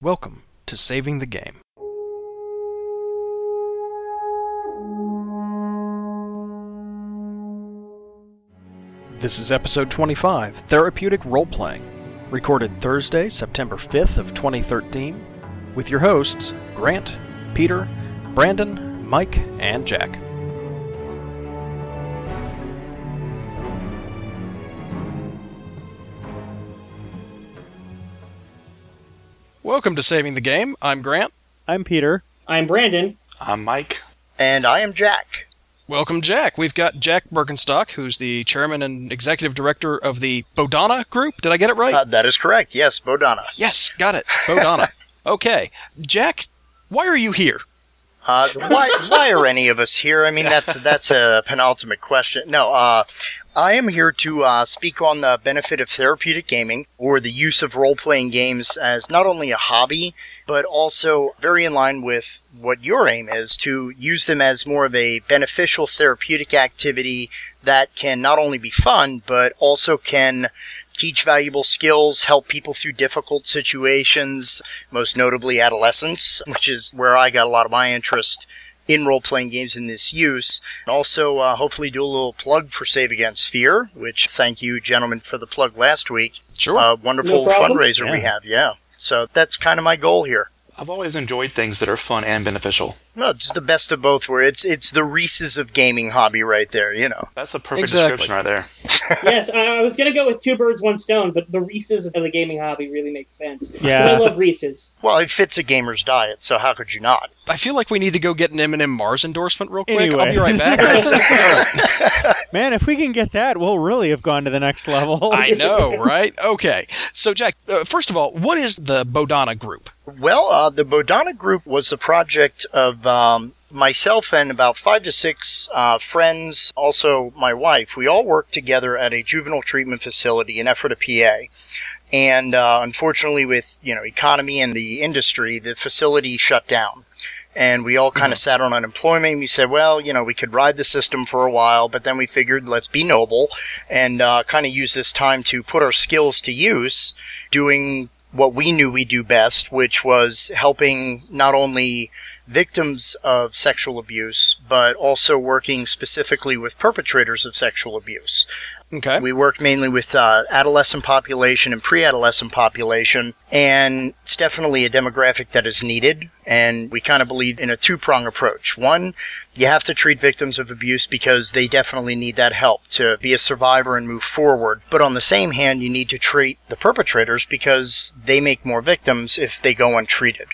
Welcome to Saving the Game. This is episode 25, Therapeutic Role Playing, recorded Thursday, September 5th of 2013, with your hosts Grant, Peter, Brandon, Mike, and Jack. Welcome to Saving the Game. I'm Grant. I'm Peter. I'm Brandon. I'm Mike. And I am Jack. Welcome, Jack. We've got Jack Berkenstock, who's the chairman and executive director of the Bodhana Group. Did I get it right? Uh, that is correct. Yes, Bodhana. yes, got it. Bodana. okay. Jack, why are you here? Uh, why, why are any of us here? I mean, that's that's a penultimate question. No, uh, I am here to uh, speak on the benefit of therapeutic gaming or the use of role playing games as not only a hobby, but also very in line with what your aim is to use them as more of a beneficial therapeutic activity that can not only be fun, but also can teach valuable skills, help people through difficult situations, most notably adolescence, which is where I got a lot of my interest in role playing games in this use. And also, uh, hopefully, do a little plug for Save Against Fear, which thank you, gentlemen, for the plug last week. Sure. Uh, wonderful No problem. fundraiser we have, yeah. So that's kind of my goal here. I've always enjoyed things that are fun and beneficial. No, it's the best of both. Where it's it's the Reese's of gaming hobby right there. You know. That's a perfect Exactly. description right there. yes, I I was gonna go with two birds, one stone, but the Reese's of the gaming hobby really makes sense. Yeah. I love Reese's. Well, it fits a gamer's diet, so how could you not? I feel like we need to go get an M&M Mars endorsement real quick. I'll be right back. Man, if we can get that, we'll really have gone to the next level. I know, right? Okay. So, Jack, uh, first of all, what is the Bodhana Group? Well, uh, the Bodhana Group was the project of um, myself and about five to six uh, friends, also my wife. We all worked together at a juvenile treatment facility in Ephrata, PA. And uh, unfortunately, with you know economy and the industry, the facility shut down. And we all kind of sat on unemployment. We said, well, you know, we could ride the system for a while, but then we figured let's be noble and uh, kind of use this time to put our skills to use, doing what we knew we do best, which was helping not only victims of sexual abuse, but also working specifically with perpetrators of sexual abuse. Okay. We work mainly with uh, adolescent population and pre-adolescent population, and it's definitely a demographic that is needed. And we kind of believe in a two-prong approach. One, you have to treat victims of abuse because they definitely need that help to be a survivor and move forward. But on the same hand, you need to treat the perpetrators because they make more victims if they go untreated.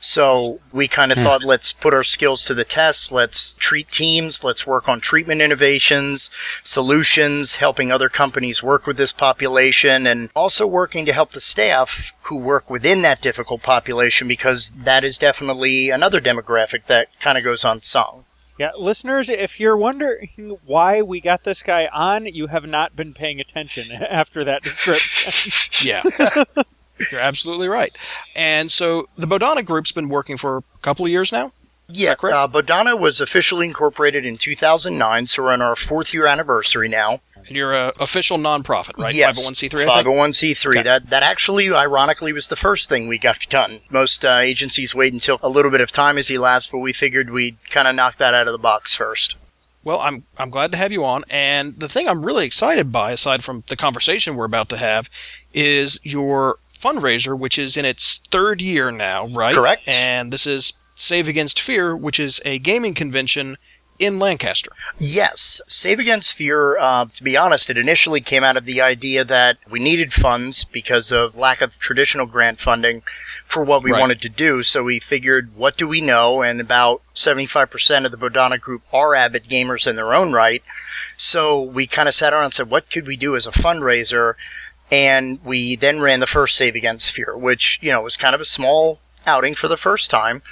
So we kind of hmm. thought, let's put our skills to the test. Let's treat teams. Let's work on treatment innovations, solutions, helping other companies work with this population, and also working to help the staff who work within that difficult population because that is definitely another demographic that kind of goes unsung. Yeah, listeners, if you're wondering why we got this guy on, you have not been paying attention after that description. Yeah. You're absolutely right. And so the Bodhana Group's been working for a couple of years now? Yeah, correct? uh, Bodhana was officially incorporated in 2009, so we're on our fourth year anniversary now. And you're a official nonprofit, right? Yes, 501c3, I 501c3. Okay. That that actually, ironically, was the first thing we got done. Most uh, agencies wait until a little bit of time has elapsed, but we figured we'd kind of knock that out of the box first. Well, I'm I'm glad to have you on. And the thing I'm really excited by, aside from the conversation we're about to have, is your fundraiser, which is in its third year now, right? Correct. And this is Save Against Fear, which is a gaming convention in Lancaster. Yes, Save Against Fear, uh, to be honest, it initially came out of the idea that we needed funds because of lack of traditional grant funding for what we Right. wanted to do. So we figured, what do we know? And about 75% of the Bodhana group are avid gamers in their own right. So we kind of sat around and said, what could we do as a fundraiser? And we then ran the first Save Against Fear, which, you know, was kind of a small outing for the first time.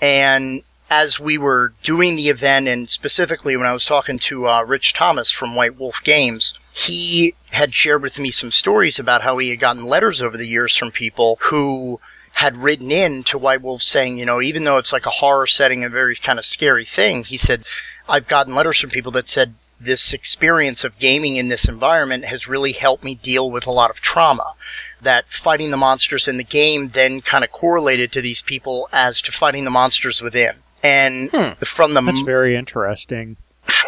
And as we were doing the event, and specifically when I was talking to uh, Rich Thomas from White Wolf Games, he had shared with me some stories about how he had gotten letters over the years from people who had written in to White Wolf saying, you know, even though it's like a horror setting, a very kind of scary thing, he said, I've gotten letters from people that said, this experience of gaming in this environment has really helped me deal with a lot of trauma. That fighting the monsters in the game then kind of correlated to these people as to fighting the monsters within. And hmm. from the That's m- very interesting.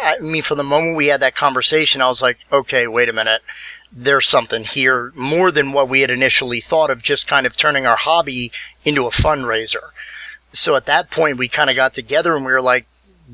I mean, from the moment we had that conversation, I was like, okay, wait a minute. There's something here more than what we had initially thought of just kind of turning our hobby into a fundraiser. So at that point, we kind of got together and we were like,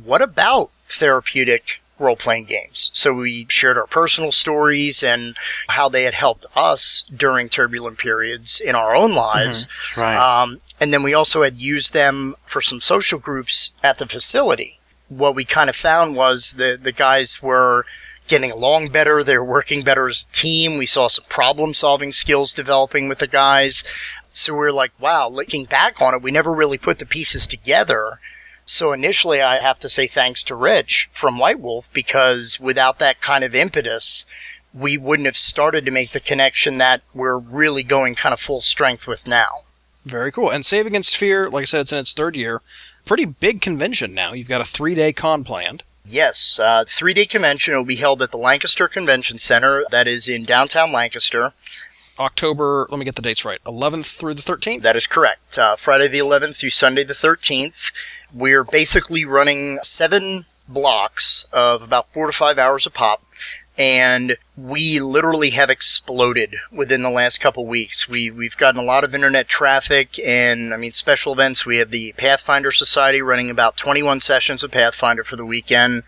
what about therapeutic role playing games? So we shared our personal stories and how they had helped us during turbulent periods in our own lives. Right. Um, and then we also had used them for some social groups at the facility. What we kind of found was the the guys were getting along better. They were working better as a team. We saw some problem solving skills developing with the guys. So we were like, wow, looking back on it, we never really put the pieces together. So initially, I have to say thanks to Rich from White Wolf because without that kind of impetus, we wouldn't have started to make the connection that we're really going kind of full strength with now. Very cool. And Save Against Fear, like I said, it's in its third year. Pretty big convention now. You've got a three day con planned. Yes, uh, three day convention will be held at the Lancaster Convention Center, that is in downtown Lancaster. October, let me get the dates right, 11th through the 13th? That is correct. Uh, Friday the 11th through Sunday the 13th. We're basically running seven blocks of about four to five hours a pop. And we literally have exploded within the last couple weeks. We, we've gotten a lot of internet traffic and, I mean, special events. We have the Pathfinder Society running about 21 sessions of Pathfinder for the weekend.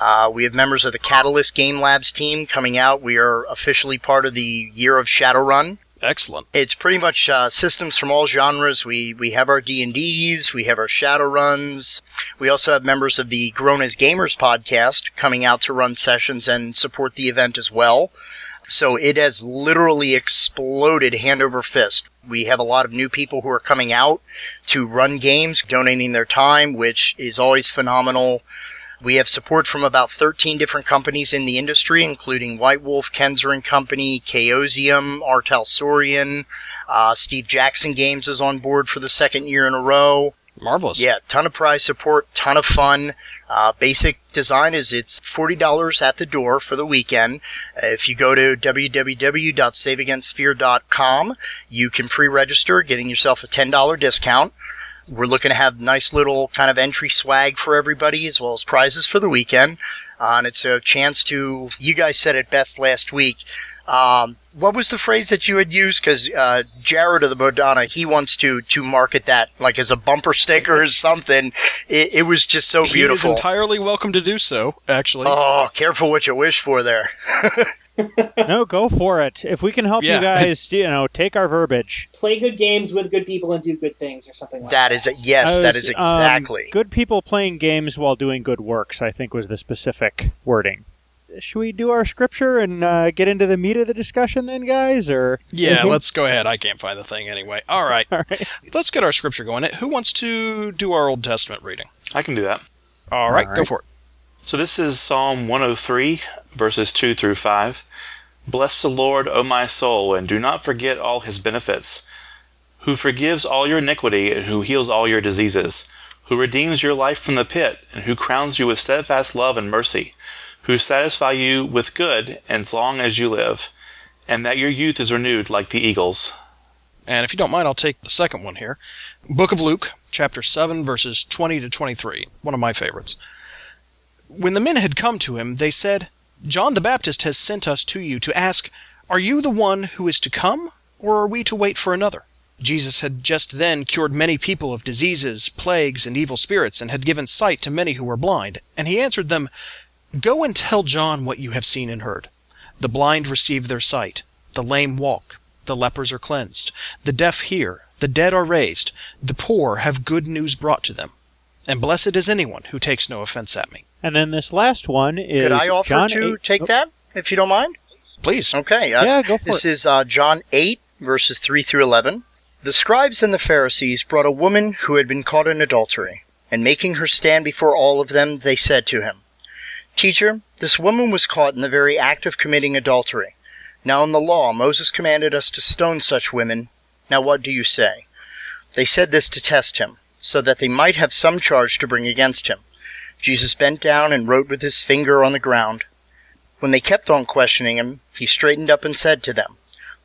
Uh, we have members of the Catalyst Game Labs team coming out. We are officially part of the Year of Shadowrun. Excellent. It's pretty much uh, systems from all genres. We we have our D and D's, we have our Shadowruns. We also have members of the Grown as Gamers podcast coming out to run sessions and support the event as well. So it has literally exploded hand over fist. We have a lot of new people who are coming out to run games, donating their time, which is always phenomenal. We have support from about 13 different companies in the industry, including White Wolf, Kenzer and Company, Chaosium, Artel Saurian, uh, Steve Jackson Games is on board for the second year in a row. Marvelous. Yeah, ton of prize support, ton of fun. Uh, basic design is it's forty dollars at the door for the weekend. Uh, if you go to www.saveagainstfear.com, you can pre-register, getting yourself a ten dollar discount. We're looking to have nice little kind of entry swag for everybody, as well as prizes for the weekend. Uh, and it's a chance to. You guys said it best last week. Um, what was the phrase that you had used? Because uh, Jared of the Bodhana, he wants to to market that like as a bumper sticker or something. It, it was just so beautiful. He is entirely welcome to do so, actually. oh, careful what you wish for there. no, go for it. If we can help Yeah. you guys, you know, take our verbiage. Play good games with good people and do good things, or something like That that. is a, yes, I that was, is um, exactly. good people playing games while doing good works, I think was the specific wording. Should we do our scripture and uh, get into the meat of the discussion then, guys? Or yeah, let's go ahead. I can't find the thing anyway. All right. all right, Let's get our scripture going. Who wants to do our Old Testament reading? I can do that. All right, All go for it. So this is Psalm 103, verses 2 through 5. Bless the Lord, O my soul, and do not forget all his benefits, who forgives all your iniquity and who heals all your diseases, who redeems your life from the pit, and who crowns you with steadfast love and mercy, who satisfy you with good as long as you live, and that your youth is renewed like the eagles. And if you don't mind, I'll take the second one here. Book of Luke, chapter 7, verses 20 to 23. One of my favorites. When the men had come to him, they said, John the Baptist has sent us to you to ask, Are you the one who is to come, or are we to wait for another? Jesus had just then cured many people of diseases, plagues, and evil spirits, and had given sight to many who were blind. And he answered them, Go and tell John what you have seen and heard. The blind receive their sight, the lame walk, the lepers are cleansed, the deaf hear, the dead are raised, the poor have good news brought to them. And blessed is anyone who takes no offense at me. and then this last one is Could I offer John to 8 take oh, that, if you don't mind? Please. Okay. Uh, Yeah, go for This it. is uh, John 8, verses 3 through 11. The scribes and the Pharisees brought a woman who had been caught in adultery, and making her stand before all of them, they said to him, Teacher, this woman was caught in the very act of committing adultery. Now in the law, Moses commanded us to stone such women. Now what do you say? They said this to test him, so that they might have some charge to bring against him. Jesus bent down and wrote with his finger on the ground. When they kept on questioning him, he straightened up and said to them,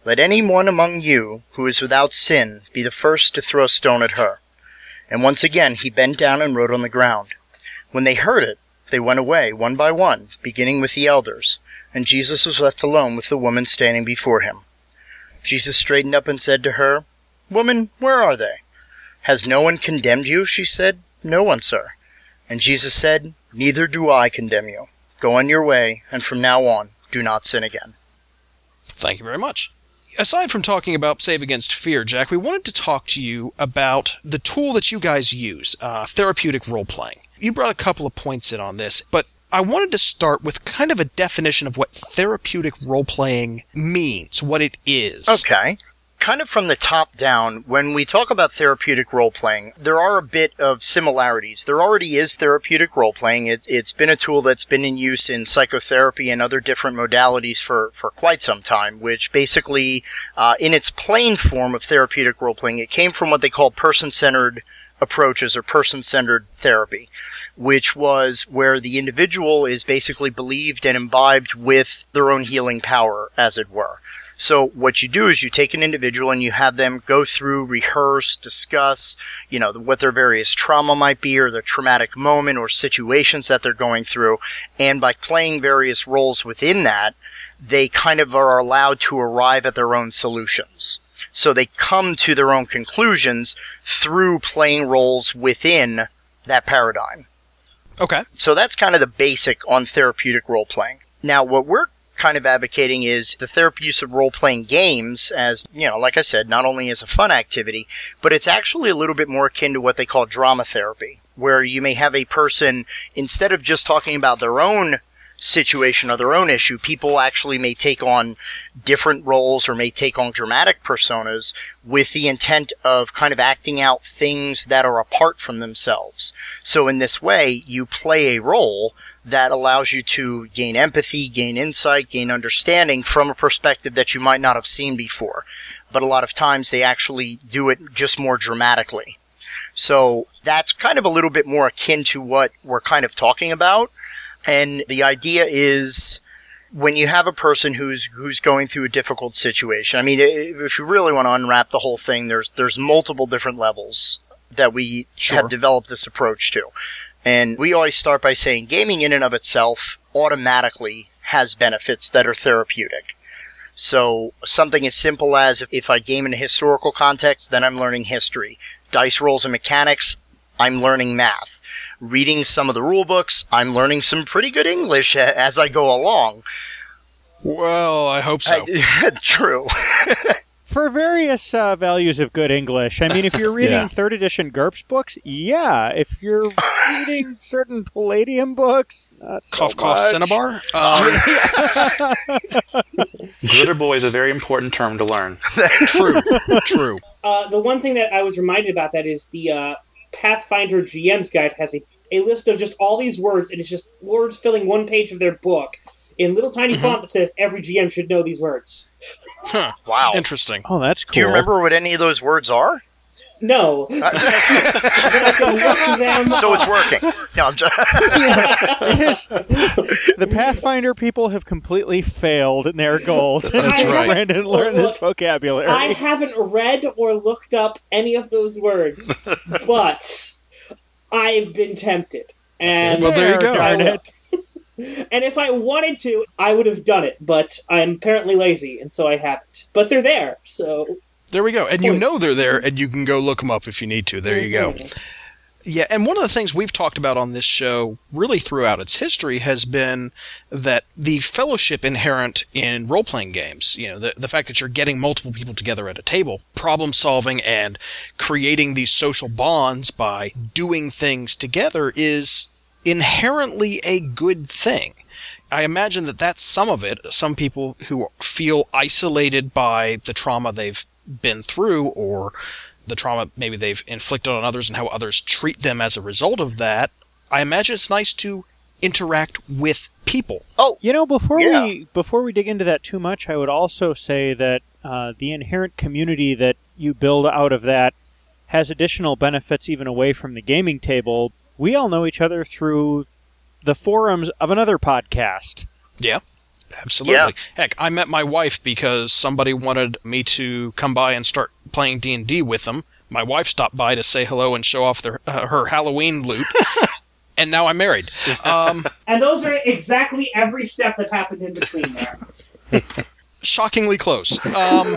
Let any one among you who is without sin be the first to throw a stone at her. And once again he bent down and wrote on the ground. When they heard it, they went away, one by one, beginning with the elders, and Jesus was left alone with the woman standing before him. Jesus straightened up and said to her, Woman, where are they? Has no one condemned you? She said, No one, sir. And Jesus said, Neither do I condemn you. Go on your way, and from now on, do not sin again. Thank you very much. Aside from talking about Save Against Fear, Jack, we wanted to talk to you about the tool that you guys use, uh, therapeutic role playing. You brought a couple of points in on this, but I wanted to start with kind of a definition of what therapeutic role playing means, what it is. Okay. Kind of from the top down, when we talk about therapeutic role playing, there are a bit of similarities. There already is therapeutic role playing. It, it's been a tool that's been in use in psychotherapy and other different modalities for, for quite some time, which basically, uh, in its plain form of therapeutic role playing, it came from what they call person centered approaches or person centered therapy, which was where the individual is basically believed and imbibed with their own healing power, as it were. So what you do is you take an individual and you have them go through, rehearse, discuss, you know, what their various trauma might be or the traumatic moment or situations that they're going through. And by playing various roles within that, they kind of are allowed to arrive at their own solutions. So they come to their own conclusions through playing roles within that paradigm. Okay. So that's kind of the basic on therapeutic role playing. Now, what we're kind of advocating is the therapy use of role playing games as, you know, like I said, not only as a fun activity, but it's actually a little bit more akin to what they call drama therapy, where you may have a person, instead of just talking about their own situation or their own issue, people actually may take on different roles or may take on dramatic personas with the intent of kind of acting out things that are apart from themselves. So in this way, you play a role that allows you to gain empathy, gain insight, gain understanding from a perspective that you might not have seen before. But a lot of times they actually do it just more dramatically. So that's kind of a little bit more akin to what we're kind of talking about. And the idea is when you have a person who's who's going through a difficult situation. I mean, if you really want to unwrap the whole thing, there's there's multiple different levels that we Sure. have developed this approach to. And we always start by saying gaming in and of itself automatically has benefits that are therapeutic. So something as simple as if, I game in a historical context, then I'm learning history. Dice rolls and mechanics, I'm learning math. Reading some of the rule books, I'm learning some pretty good English as I go along. Well, I hope so. I- true. For various uh, values of good English. I mean, if you're reading Yeah. third edition GURPS books, yeah. If you're reading certain Palladium books, not so cough, cough. Cinnabar. Um, Glitter boy is a very important term to learn. true, true. Uh, the one thing that I was reminded about that is the uh, Pathfinder GM's guide has a, a list of just all these words, and it's just words filling one page of their book in little tiny font that says every GM should know these words. Huh. Wow. Interesting. Oh, that's cool. Do you remember what any of those words are? No, but I can look them So it's working. No, I'm just, It is- the Pathfinder people have completely failed in their goal. to That's right. Brandon learn this vocabulary. I haven't read or looked up any of those words, but I've been tempted. And Well, there you go. Darn it. And if I wanted to, I would have done it, but I'm apparently lazy, and so I haven't. But they're there, so There we go. And you know they're there, and you can go look them up if you need to. There you go. Yeah, and one of the things we've talked about on this show, really throughout its history, has been that the fellowship inherent in role playing games, you know, the, the fact that you're getting multiple people together at a table, problem solving and creating these social bonds by doing things together is inherently a good thing. I imagine that that's some of it. Some people who feel isolated by the trauma they've been through or the trauma maybe they've inflicted on others and how others treat them as a result of that. I imagine it's nice to interact with people. oh, You know, before Yeah. we before we dig into that too much, I would also say that uh, the inherent community that you build out of that has additional benefits even away from the gaming table we all know each other through the forums of another podcast. Yeah. Absolutely. Yeah. Heck, I met my wife because somebody wanted me to come by and start playing D&D with them. My wife stopped by to say hello and show off their, uh, her Halloween loot. and now I'm married. Um, And those are exactly every step that happened in between there. shockingly close. Um,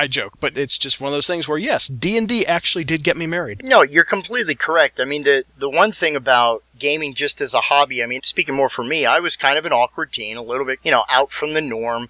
I joke, but it's just one of those things where yes, D and D actually did get me married. No, you're completely correct. I mean, the the one thing about gaming just as a hobby, I mean, speaking more for me, I was kind of an awkward teen, a little bit, you know, out from the norm.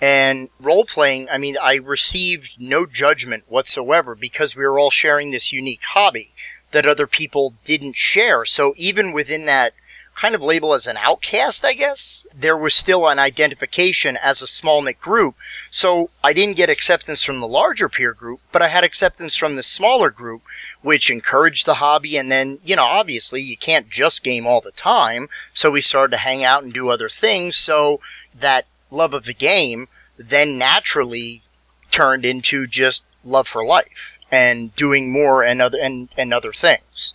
And role playing, I mean, I received no judgment whatsoever because we were all sharing this unique hobby that other people didn't share. So even within that kind of label as an outcast, I guess, there was still an identification as a small knit group. So I didn't get acceptance from the larger peer group, but I had acceptance from the smaller group, which encouraged the hobby. And then, you know, obviously you can't just game all the time. So we started to hang out and do other things. So that love of the game then naturally turned into just love for life and doing more and other and, and other things.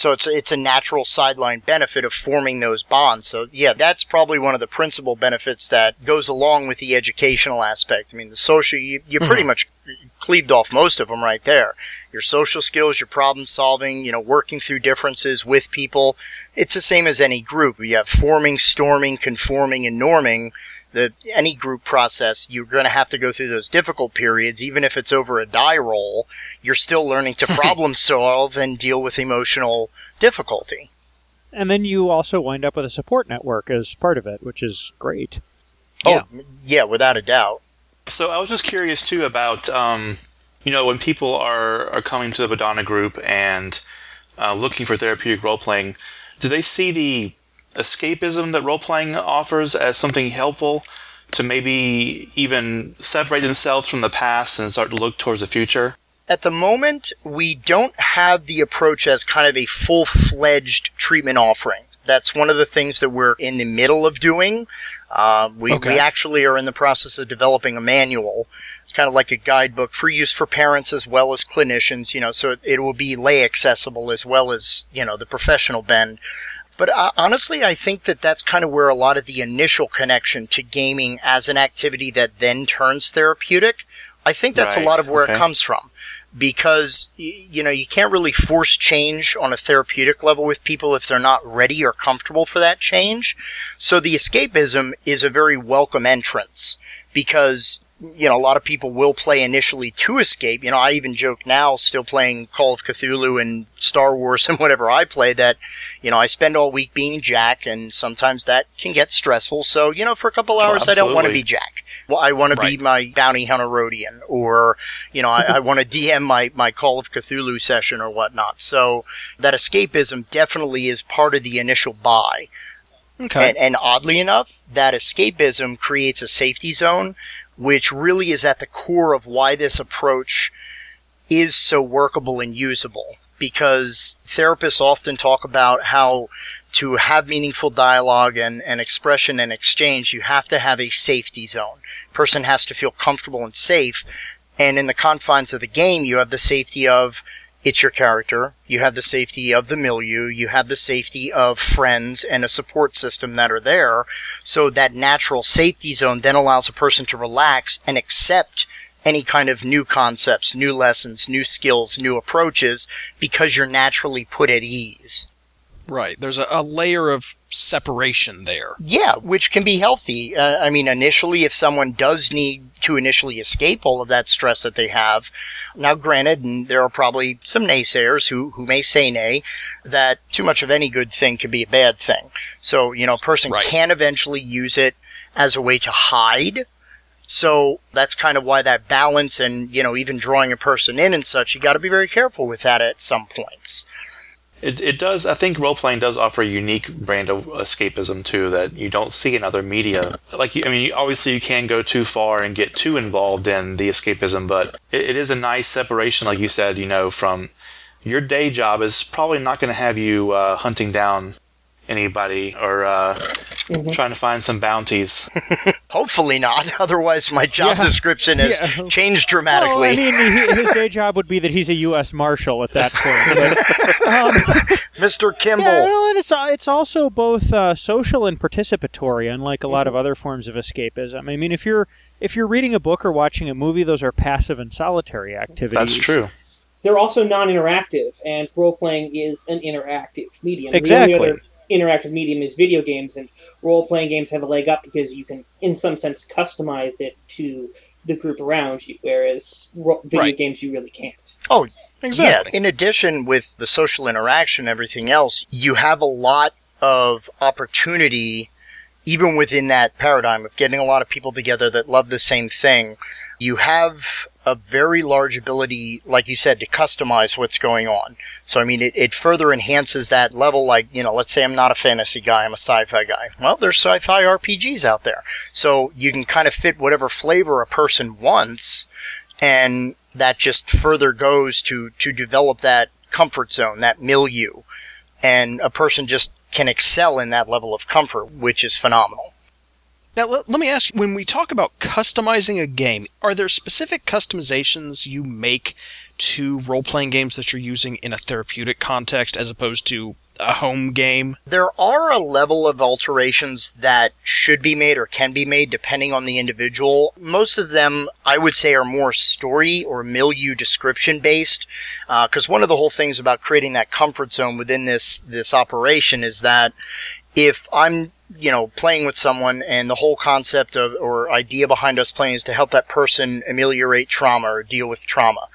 So it's it's a natural sideline benefit of forming those bonds. So yeah, that's probably one of the principal benefits that goes along with the educational aspect. I mean, the social you, you mm-hmm. pretty much cleaved off most of them right there. Your social skills, your problem solving, you know, working through differences with people. It's the same as any group. You have forming, storming, conforming, and norming. The any group process, you're going to have to go through those difficult periods, even if it's over a die roll. You're still learning to problem solve and deal with emotional difficulty. And then you also wind up with a support network as part of it, which is great. Yeah. Oh, yeah, without a doubt. So I was just curious too about, um, you know, when people are, are coming to the Bodhana group and uh, looking for therapeutic role playing, do they see the escapism that role playing offers as something helpful to maybe even separate themselves from the past and start to look towards the future? At the moment, we don't have the approach as kind of a full fledged treatment offering. That's one of the things that we're in the middle of doing. Uh, we, Okay. we actually are in the process of developing a manual. It's kind of like a guidebook for use for parents as well as clinicians, you know, so it, it will be lay accessible as well as, you know, the professional bend. But uh, honestly, I think that that's kind of where a lot of the initial connection to gaming as an activity that then turns therapeutic. I think that's a lot of where okay. it comes from because you know you can't really force change on a therapeutic level with people if they're not ready or comfortable for that change. So the escapism is a very welcome entrance because you know a lot of people will play initially to escape. You know, I even joke now, still playing Call of Cthulhu and Star Wars and whatever I play that you know I spend all week being Jack, and sometimes that can get stressful. So you know, for a couple hours, I don't want to be Jack. Well, I want to be my bounty hunter Rodian, or you know, I, I want to DM my my Call of Cthulhu session or whatnot. So that escapism definitely is part of the initial buy. Okay. And, and oddly enough, that escapism creates a safety zone, which really is at the core of why this approach is so workable and usable. Because therapists often talk about how to have meaningful dialogue and, and expression and exchange, you have to have a safety zone. Person has to feel comfortable and safe. And in the confines of the game, you have the safety of it's your character. You have the safety of the milieu. You have the safety of friends and a support system that are there. So that natural safety zone then allows a person to relax and accept any kind of new concepts, new lessons, new skills, new approaches because you're naturally put at ease. Right. There's a, a layer of separation there. Yeah, which can be healthy. Uh, I mean, initially, if someone does need to initially escape all of that stress that they have, now granted, and there are probably some naysayers who, who may say nay, that too much of any good thing can be a bad thing. So, you know, a person Right. can eventually use it as a way to hide. So that's kind of why that balance and, you know, even drawing a person in and such, you got to be very careful with that at some points. It, it does. I think role playing does offer a unique brand of escapism too that you don't see in other media. Like, I mean, obviously you can go too far and get too involved in the escapism, but it, it is a nice separation, like you said. You know, from your day job is probably not going to have you uh, hunting down anybody or uh, trying to find some bounties. Hopefully not. Otherwise, my job Yeah. description has Yeah. changed Well, dramatically. I mean, his day job would be that he's a U.S. Marshal at that point. But, um, Mr. Kimball. Yeah, well, and it's it's also both uh, social and participatory, unlike a lot of other forms of escapism. I mean, if you're if you're reading a book or watching a movie, those are passive and solitary activities. That's true. They're also non-interactive, and role-playing is an interactive medium. Exactly. The only other interactive medium is video games, and role-playing games have a leg up because you can, in some sense, customize it to the group around you, whereas ro- video Right. games you really can't. Oh, Exactly. Yeah. In addition, with the social interaction and everything else, you have a lot of opportunity, even within that paradigm of getting a lot of people together that love the same thing. You have a very large ability, like you said, to customize what's going on. So, I mean, it, it further enhances that level. Like, you know, let's say I'm not a fantasy guy, I'm a sci fi guy. Well, there's sci fi RPGs out there. So you can kind of fit whatever flavor a person wants and that just further goes to to develop that comfort zone, that milieu, and a person just can excel in that level of comfort, which is phenomenal. Now, let, let me ask when we talk about customizing a game, are there specific customizations you make to role playing games that you're using in a therapeutic context as opposed to a home game? There are a level of alterations that should be made or can be made depending on the individual. Most of them, I would say, are more story or milieu description based. Because uh, one of the whole things about creating that comfort zone within this this operation is that if I'm you know playing with someone and the whole concept of or idea behind us playing is to help that person ameliorate trauma or deal with trauma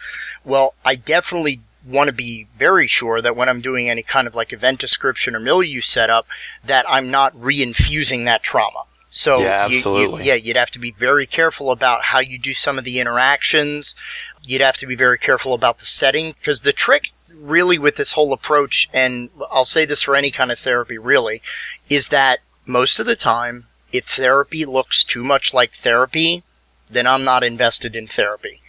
well i definitely want to be very sure that when i'm doing any kind of like event description or milieu setup that i'm not reinfusing that trauma so Yeah, you- you- absolutely. yeah you'd have to be very careful about how you do some of the interactions you'd have to be very careful about the setting because the trick really with this whole approach and i'll say this for any kind of therapy really is that most of the time if therapy looks too much like therapy then i'm not invested in therapy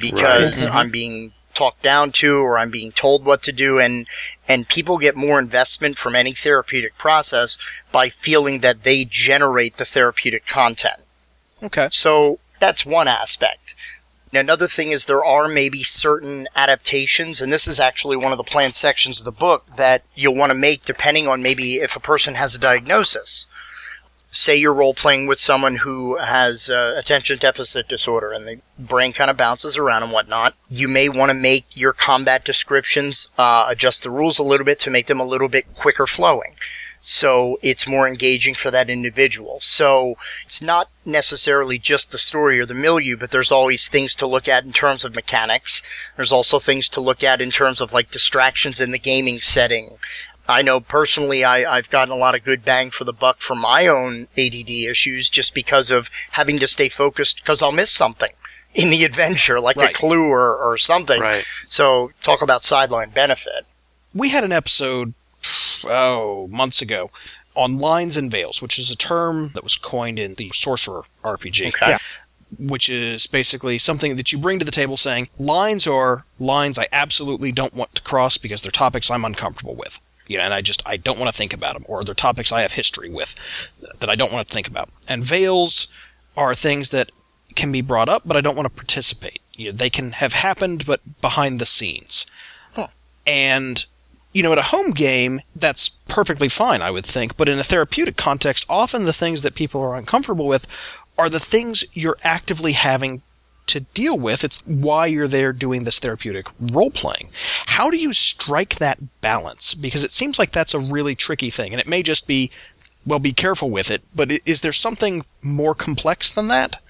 because i'm being talked down to or i'm being told what to do and and people get more investment from any therapeutic process by feeling that they generate the therapeutic content Okay. so that's one aspect. Now, another thing is there are maybe certain adaptations, and this is actually one of the planned sections of the book that you'll want to make depending on maybe if a person has a diagnosis. Say you're role playing with someone who has uh, attention deficit disorder and the brain kind of bounces around and whatnot. You may want to make your combat descriptions, uh, adjust the rules a little bit to make them a little bit quicker flowing so it's more engaging for that individual. So it's not necessarily just the story or the milieu, but there's always things to look at in terms of mechanics. There's also things to look at in terms of like distractions in the gaming setting. I know personally I, I've gotten a lot of good bang for the buck for my own ADD issues just because of having to stay focused because I'll miss something in the adventure, like Right. a clue or, or something. Right. So talk about sideline benefit. We had an episode, oh, months ago, on lines and veils, which is a term that was coined in the Sorcerer RPG. Okay. Yeah. Which is basically something that you bring to the table saying, lines are lines I absolutely don't want to cross because they're topics I'm uncomfortable with. You know, and I just, I don't want to think about them, or they're topics I have history with that I don't want to think about. And veils are things that can be brought up, but I don't want to participate. You know, they can have happened, but behind the scenes. And you know, at a home game, that's perfectly fine, I would think. But in a therapeutic context, often the things that people are uncomfortable with are the things you're actively having to deal with. It's why you're there doing this therapeutic role playing. How do you strike that balance? Because it seems like that's a really tricky thing. And it may just be, well, be careful with it. But is there something more complex than that?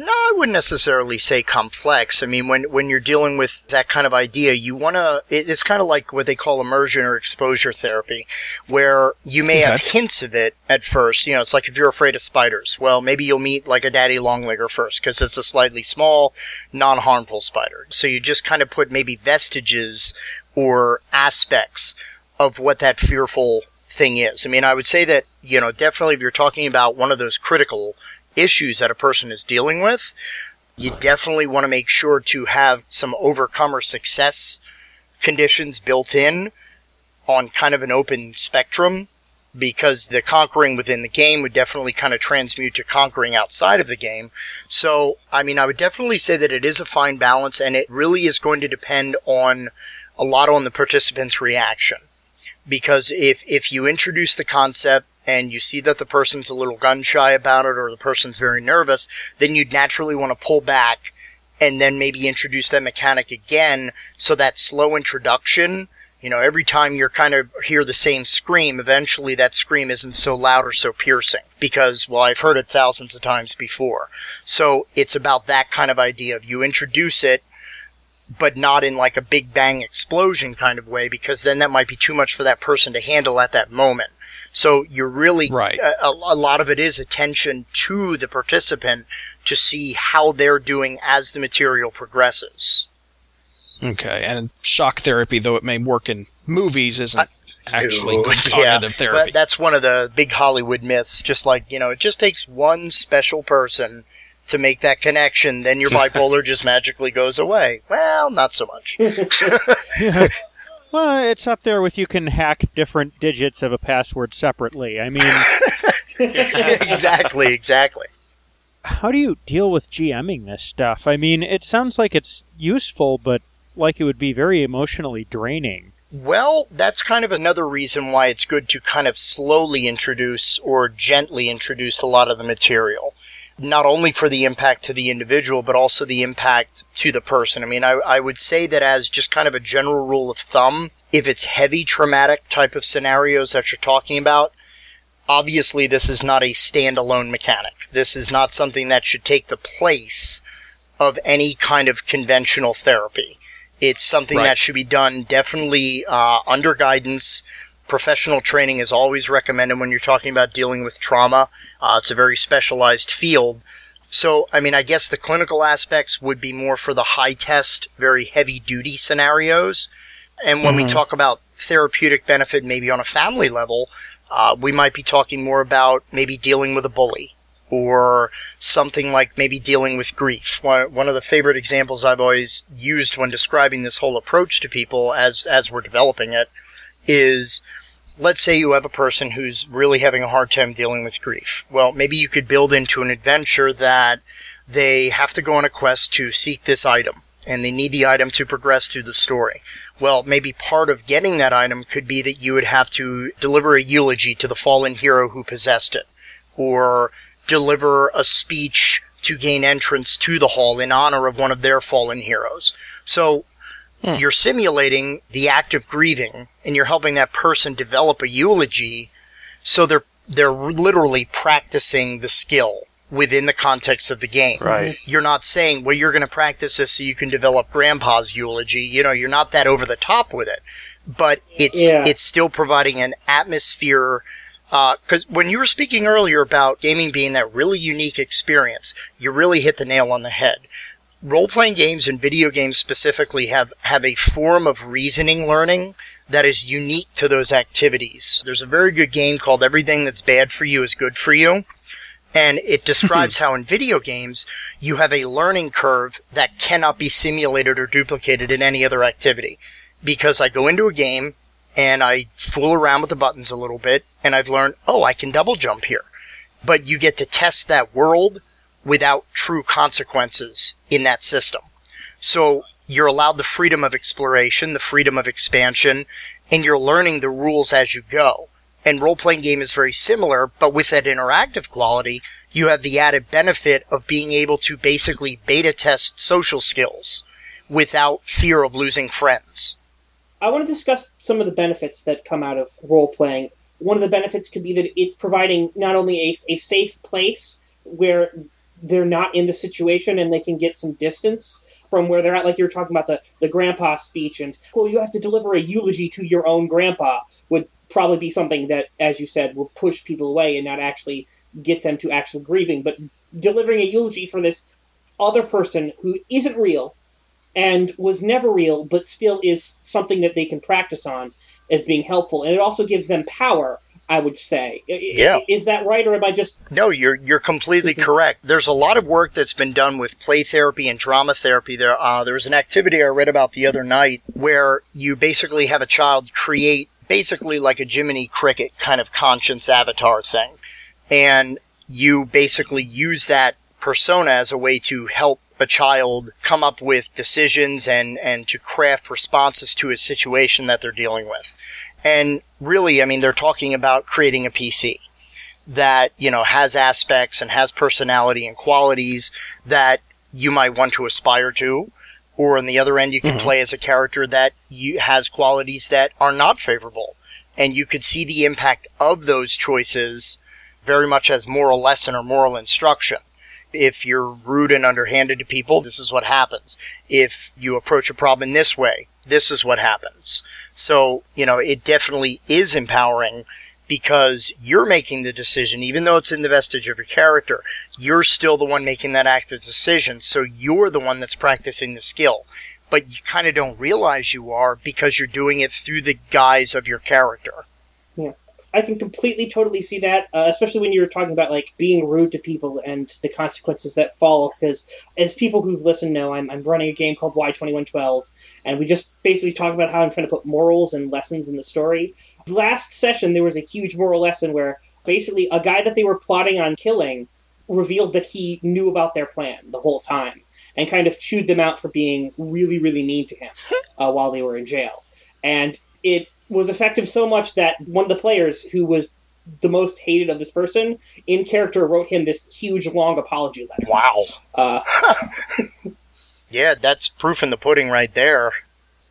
No, I wouldn't necessarily say complex. I mean, when when you're dealing with that kind of idea, you want to. It, it's kind of like what they call immersion or exposure therapy, where you may have hints of it at first. You know, it's like if you're afraid of spiders. Well, maybe you'll meet like a daddy longlegger first because it's a slightly small, non-harmful spider. So you just kind of put maybe vestiges or aspects of what that fearful thing is. I mean, I would say that you know definitely if you're talking about one of those critical issues that a person is dealing with, you definitely want to make sure to have some overcomer success conditions built in on kind of an open spectrum because the conquering within the game would definitely kind of transmute to conquering outside of the game. So, I mean, I would definitely say that it is a fine balance and it really is going to depend on a lot on the participant's reaction. Because if, if you introduce the concept and you see that the person's a little gun shy about it or the person's very nervous, then you'd naturally want to pull back and then maybe introduce that mechanic again so that slow introduction you know, every time you're kind of hear the same scream, eventually that scream isn't so loud or so piercing because, well, I've heard it thousands of times before. So it's about that kind of idea of you introduce it, but not in like a big bang explosion kind of way because then that might be too much for that person to handle at that moment. So you're really, right. Uh, a, a lot of it is attention to the participant to see how they're doing as the material progresses. Okay, and shock therapy, though it may work in movies, isn't actually good cognitive yeah, therapy. That's one of the big Hollywood myths. Just like you know, it just takes one special person to make that connection, then your bipolar just magically goes away. Well, not so much. Well, it's up there with you can hack different digits of a password separately. I mean, exactly, exactly. How do you deal with GMing this stuff? I mean, it sounds like it's useful, but like it would be very emotionally draining. Well, that's kind of another reason why it's good to kind of slowly introduce or gently introduce a lot of the material. Not only for the impact to the individual, but also the impact to the person. I mean, I, I would say that as just kind of a general rule of thumb, if it's heavy traumatic type of scenarios that you're talking about, obviously this is not a standalone mechanic. This is not something that should take the place of any kind of conventional therapy. It's something Right. that should be done definitely uh, under guidance. Professional training is always recommended when you're talking about dealing with trauma. Uh, it's a very specialized field. So, I mean, I guess the clinical aspects would be more for the high test, very heavy duty scenarios. And when we talk about therapeutic benefit, maybe on a family level, uh, we might be talking more about maybe dealing with a bully or something like maybe dealing with grief. One, one of the favorite examples I've always used when describing this whole approach to people as, as we're developing it is let's say you have a person who's really having a hard time dealing with grief. Well, maybe you could build into an adventure that they have to go on a quest to seek this item and they need the item to progress through the story. Well, maybe part of getting that item could be that you would have to deliver a eulogy to the fallen hero who possessed it or deliver a speech to gain entrance to the hall in honor of one of their fallen heroes. So you're simulating the act of grieving and you're helping that person develop a eulogy so they're they're literally practicing the skill within the context of the game. Right. You're not saying, well, you're going to practice this so you can develop grandpa's eulogy. You know, you're not that over the top with it, but it's Yeah. it's still providing an atmosphere. Uh, because when you were speaking earlier about gaming being that really unique experience, you really hit the nail on the head. Role playing games and video games specifically have, have a form of reasoning learning that is unique to those activities. There's a very good game called Everything That's Bad for You is Good for You. And it describes how in video games you have a learning curve that cannot be simulated or duplicated in any other activity. Because I go into a game and I fool around with the buttons a little bit and I've learned, oh, I can double jump here. But you get to test that world without true consequences in that system. So you're allowed the freedom of exploration, the freedom of expansion, and you're learning the rules as you go. And role playing game is very similar, but with that interactive quality, you have the added benefit of being able to basically beta test social skills without fear of losing friends. I want to discuss some of the benefits that come out of role playing. One of the benefits could be that it's providing not only a, a safe place where they're not in the situation and they can get some distance from where they're at. Like you were talking about the, the grandpa speech, and well, you have to deliver a eulogy to your own grandpa would probably be something that, as you said, will push people away and not actually get them to actual grieving. But delivering a eulogy for this other person who isn't real and was never real, but still is something that they can practice on as being helpful. And it also gives them power, I would say. Yeah. Is that right, or am I just. No, you're you're completely correct. There's a lot of work that's been done with play therapy and drama therapy. There, uh, there was an activity I read about the other night where you basically have a child create basically like a Jiminy Cricket kind of conscience avatar thing. And you basically use that persona as a way to help a child come up with decisions and, and to craft responses to a situation that they're dealing with. And really, I mean, they're talking about creating a PC that, you know, has aspects and has personality and qualities that you might want to aspire to. Or on the other end, you can mm-hmm. play as a character that you, has qualities that are not favorable. And you could see the impact of those choices very much as moral lesson or moral instruction. If you're rude and underhanded to people, this is what happens. If you approach a problem this way, this is what happens. So, you know, it definitely is empowering because you're making the decision, even though it's in the vestige of your character, you're still the one making that active decision. So you're the one that's practicing the skill. But you kind of don't realize you are because you're doing it through the guise of your character. I can completely, totally see that, uh, especially when you're talking about like being rude to people and the consequences that follow. Because as people who've listened know, I'm, I'm running a game called Y2112, and we just basically talk about how I'm trying to put morals and lessons in the story. Last session, there was a huge moral lesson where basically a guy that they were plotting on killing revealed that he knew about their plan the whole time and kind of chewed them out for being really, really mean to him uh, while they were in jail. And it was effective so much that one of the players who was the most hated of this person in character wrote him this huge long apology letter. Wow. Uh, yeah, that's proof in the pudding right there.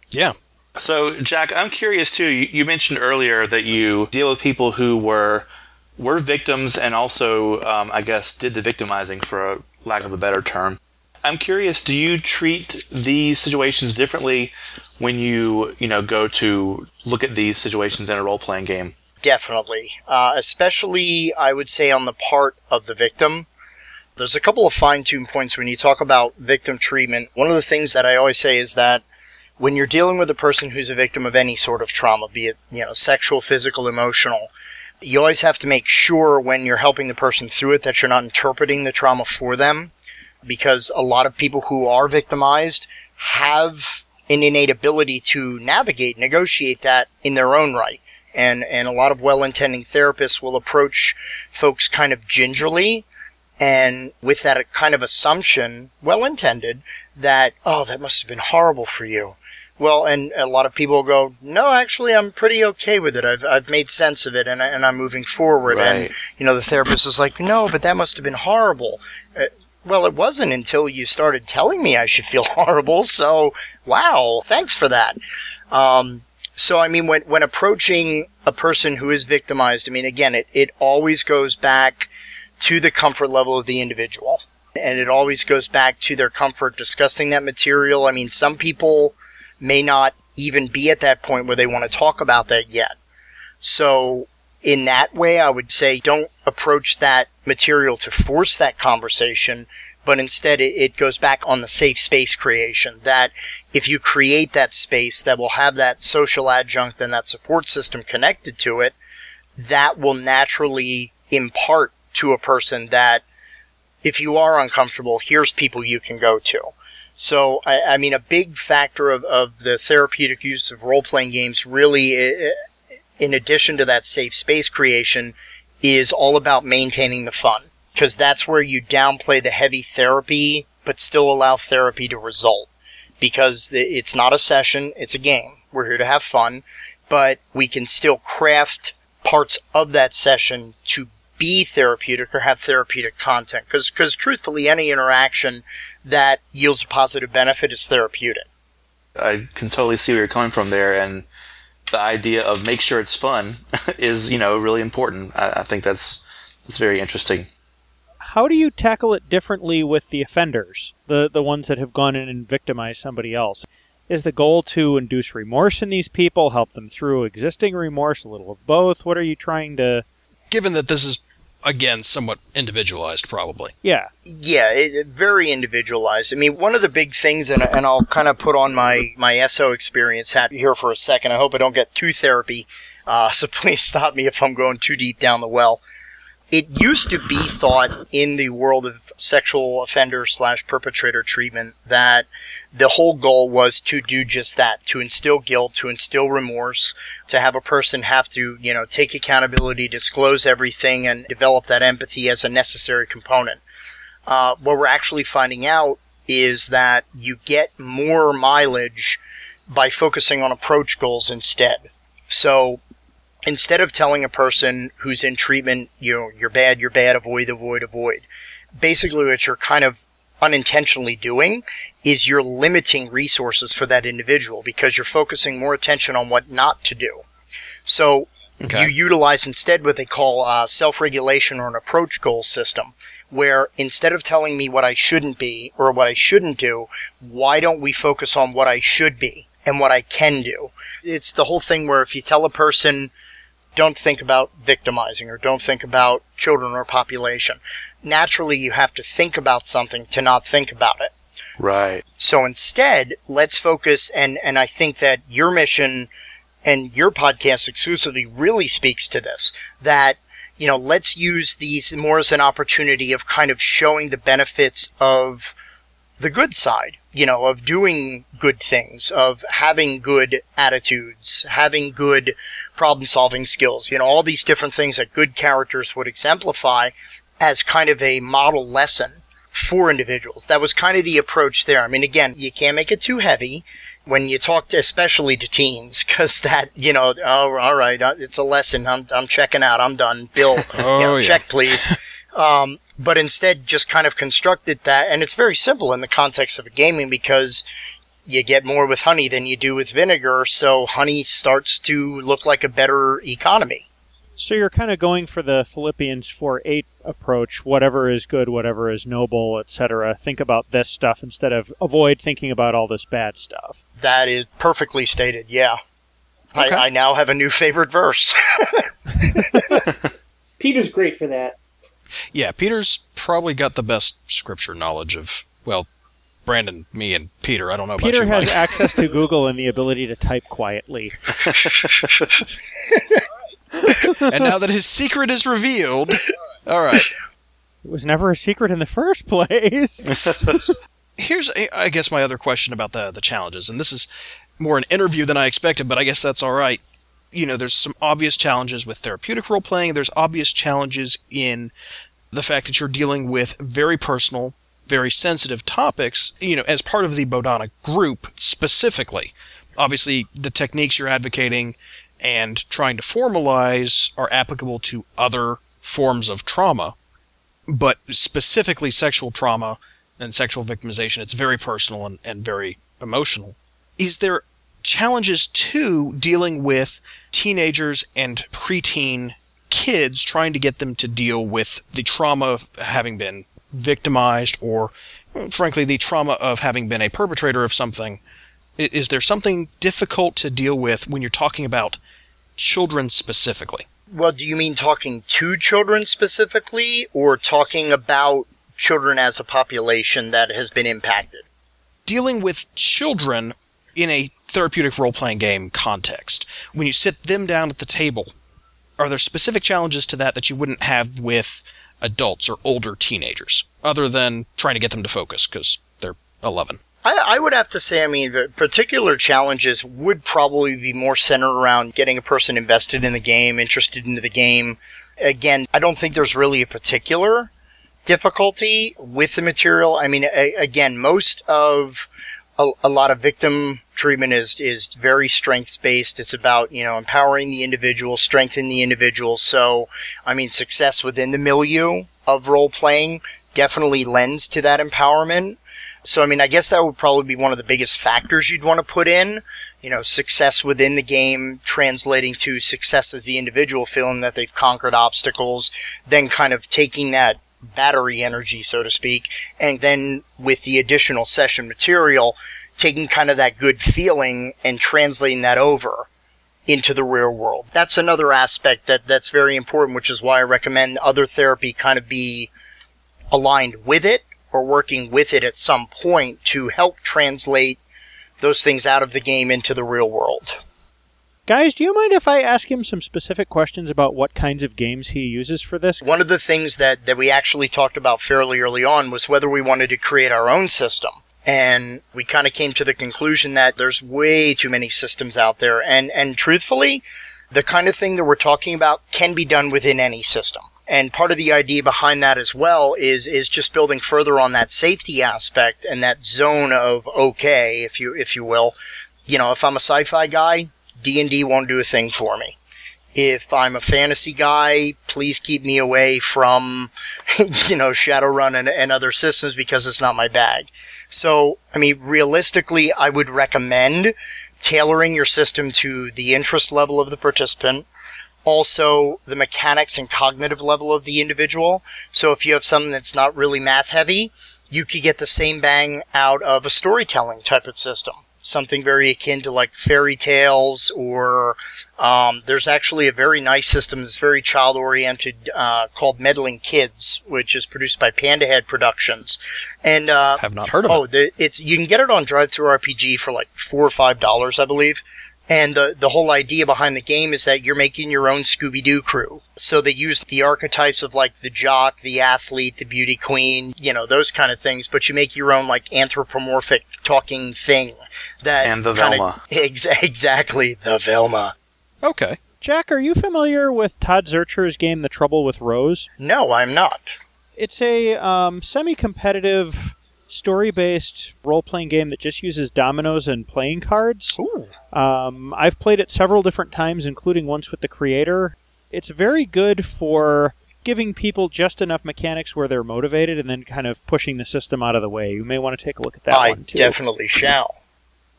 Yeah. So, Jack, I'm curious too. You, you mentioned earlier that you deal with people who were were victims and also, um, I guess, did the victimizing for a lack of a better term. I'm curious, do you treat these situations differently when you, you know, go to look at these situations in a role playing game? Definitely. Uh, especially, I would say, on the part of the victim. There's a couple of fine tuned points when you talk about victim treatment. One of the things that I always say is that when you're dealing with a person who's a victim of any sort of trauma, be it, you know, sexual, physical, emotional, you always have to make sure when you're helping the person through it that you're not interpreting the trauma for them because a lot of people who are victimized have an innate ability to navigate, negotiate that in their own right. And, and a lot of well-intending therapists will approach folks kind of gingerly and with that kind of assumption, well-intended, that, oh, that must have been horrible for you. Well, and a lot of people go, no, actually, I'm pretty okay with it. I've, I've made sense of it and, I, and I'm moving forward. Right. And, you know, the therapist is like, no, but that must have been horrible. Well, it wasn't until you started telling me I should feel horrible. So, wow, thanks for that. Um, so, I mean, when, when approaching a person who is victimized, I mean, again, it, it always goes back to the comfort level of the individual. And it always goes back to their comfort discussing that material. I mean, some people, may not even be at that point where they want to talk about that yet. So in that way, I would say don't approach that material to force that conversation, but instead it, goes back on the safe space creation. That if you create that space that will have that social adjunct and that support system connected to it, that will naturally impart to a person that if you are uncomfortable, here's people you can go to. So, I, I mean, a big factor of, of the therapeutic use of role playing games really, eh, eh, in addition to that safe space creation, is all about maintaining the fun. Because that's where you downplay the heavy therapy, but still allow therapy to result. Because it's not a session, it's a game. We're here to have fun, but we can still craft parts of that session to be therapeutic or have therapeutic content. Because, because truthfully, any interaction that yields a positive benefit is therapeutic. I can totally see where you're coming from there, and the idea of make sure it's fun is, you know, really important. I, I think that's that's very interesting. How do you tackle it differently with the offenders, the the ones that have gone in and victimized somebody else? Is the goal to induce remorse in these people, help them through existing remorse, a little of both? What are you trying to? Given that this is again somewhat individualized probably. Yeah. Yeah it, very individualized. I mean one of the big things and, and i'll kind of put on my my so experience hat here for a second i hope i don't get too therapy uh, so please stop me if i'm going too deep down the well it used to be thought in the world of sexual offender slash perpetrator treatment that the whole goal was to do just that to instill guilt to instill remorse to have a person have to you know take accountability disclose everything and develop that empathy as a necessary component. Uh, what we're actually finding out is that you get more mileage by focusing on approach goals instead. So instead of telling a person who's in treatment, you know, you're bad, you're bad, avoid, avoid, avoid, basically what you're kind of unintentionally doing is you're limiting resources for that individual because you're focusing more attention on what not to do. So okay. you utilize instead what they call uh, self-regulation or an approach goal system where instead of telling me what I shouldn't be or what I shouldn't do, why don't we focus on what I should be and what I can do? It's the whole thing where if you tell a person, don't think about victimizing or don't think about children or population. Naturally, you have to think about something to not think about it. Right. So instead, let's focus, and, and I think that your mission and your podcast exclusively really speaks to this, that, you know, let's use these more as an opportunity of kind of showing the benefits of the good side, you know, of doing good things, of having good attitudes, having good problem solving skills, you know, all these different things that good characters would exemplify as kind of a model lesson for individuals. That was kind of the approach there. I mean, again, you can't make it too heavy when you talk to, especially to teens, because that, you know, oh, all right, uh, it's a lesson. I'm, I'm checking out. I'm done. Bill, oh, you know, yeah. check please. Um, but instead just kind of constructed that, and it's very simple in the context of a gaming because you get more with honey than you do with vinegar, so honey starts to look like a better economy. So you're kind of going for the Philippians 4 8 approach whatever is good, whatever is noble, etc. Think about this stuff instead of avoid thinking about all this bad stuff. That is perfectly stated, yeah. Okay. I, I now have a new favorite verse. Peter's great for that. Yeah, Peter's probably got the best scripture knowledge of, well, Brandon, me, and Peter. I don't know Peter has access to Google and the ability to type quietly. and now that his secret is revealed, all right. It was never a secret in the first place. Here's, I guess, my other question about the the challenges, and this is more an interview than I expected, but I guess that's all right. You know, there's some obvious challenges with therapeutic role playing. There's obvious challenges in the fact that you're dealing with very personal very sensitive topics, you know, as part of the Bodhana group specifically. Obviously, the techniques you're advocating and trying to formalize are applicable to other forms of trauma, but specifically sexual trauma and sexual victimization, it's very personal and, and very emotional. Is there challenges too dealing with teenagers and preteen kids trying to get them to deal with the trauma of having been victimized or, frankly, the trauma of having been a perpetrator of something. Is there something difficult to deal with when you're talking about children specifically? Well, do you mean talking to children specifically or talking about children as a population that has been impacted? Dealing with children in a therapeutic role playing game context. When you sit them down at the table, are there specific challenges to that that you wouldn't have with adults or older teenagers, other than trying to get them to focus because they're 11. I, I, would have to say, I mean, the particular challenges would probably be more centered around getting a person invested in the game, interested into the game. Again, I don't think there's really a particular difficulty with the material. I mean, a, again, most of a, a lot of victim treatment is is very strengths based. It's about you know empowering the individual, strengthening the individual. So, I mean, success within the milieu of role playing definitely lends to that empowerment. So, I mean, I guess that would probably be one of the biggest factors you'd want to put in. You know, success within the game translating to success as the individual, feeling that they've conquered obstacles, then kind of taking that battery energy, so to speak, and then with the additional session material, taking kind of that good feeling and translating that over into the real world. That's another aspect that, that's very important, which is why I recommend other therapy kind of be aligned with it or working with it at some point to help translate those things out of the game into the real world. Guys, do you mind if I ask him some specific questions about what kinds of games he uses for this? One of the things that, that we actually talked about fairly early on was whether we wanted to create our own system. And we kind of came to the conclusion that there's way too many systems out there. And, and truthfully, the kind of thing that we're talking about can be done within any system. And part of the idea behind that as well is, is just building further on that safety aspect and that zone of okay, if you, if you will. You know, if I'm a sci-fi guy, D&D won't do a thing for me. If I'm a fantasy guy, please keep me away from, you know, Shadowrun and, and other systems because it's not my bag. So, I mean, realistically, I would recommend tailoring your system to the interest level of the participant, also the mechanics and cognitive level of the individual. So if you have something that's not really math heavy, you could get the same bang out of a storytelling type of system something very akin to like fairy tales or um, there's actually a very nice system that's very child oriented uh, called meddling kids which is produced by pandahead productions and uh, I Have not heard of oh it. the, it's you can get it on DriveThruRPG for like four or five dollars i believe and the, the whole idea behind the game is that you're making your own Scooby Doo crew. So they use the archetypes of like the jock, the athlete, the beauty queen, you know, those kind of things, but you make your own like anthropomorphic talking thing that And the kinda- Velma. Ex- exactly, the Velma. Okay. Jack, are you familiar with Todd Zurcher's game The Trouble with Rose? No, I'm not. It's a um, semi competitive, story based role playing game that just uses dominoes and playing cards. Ooh. Um, I've played it several different times, including once with the creator. It's very good for giving people just enough mechanics where they're motivated and then kind of pushing the system out of the way. You may want to take a look at that I one too. definitely shall.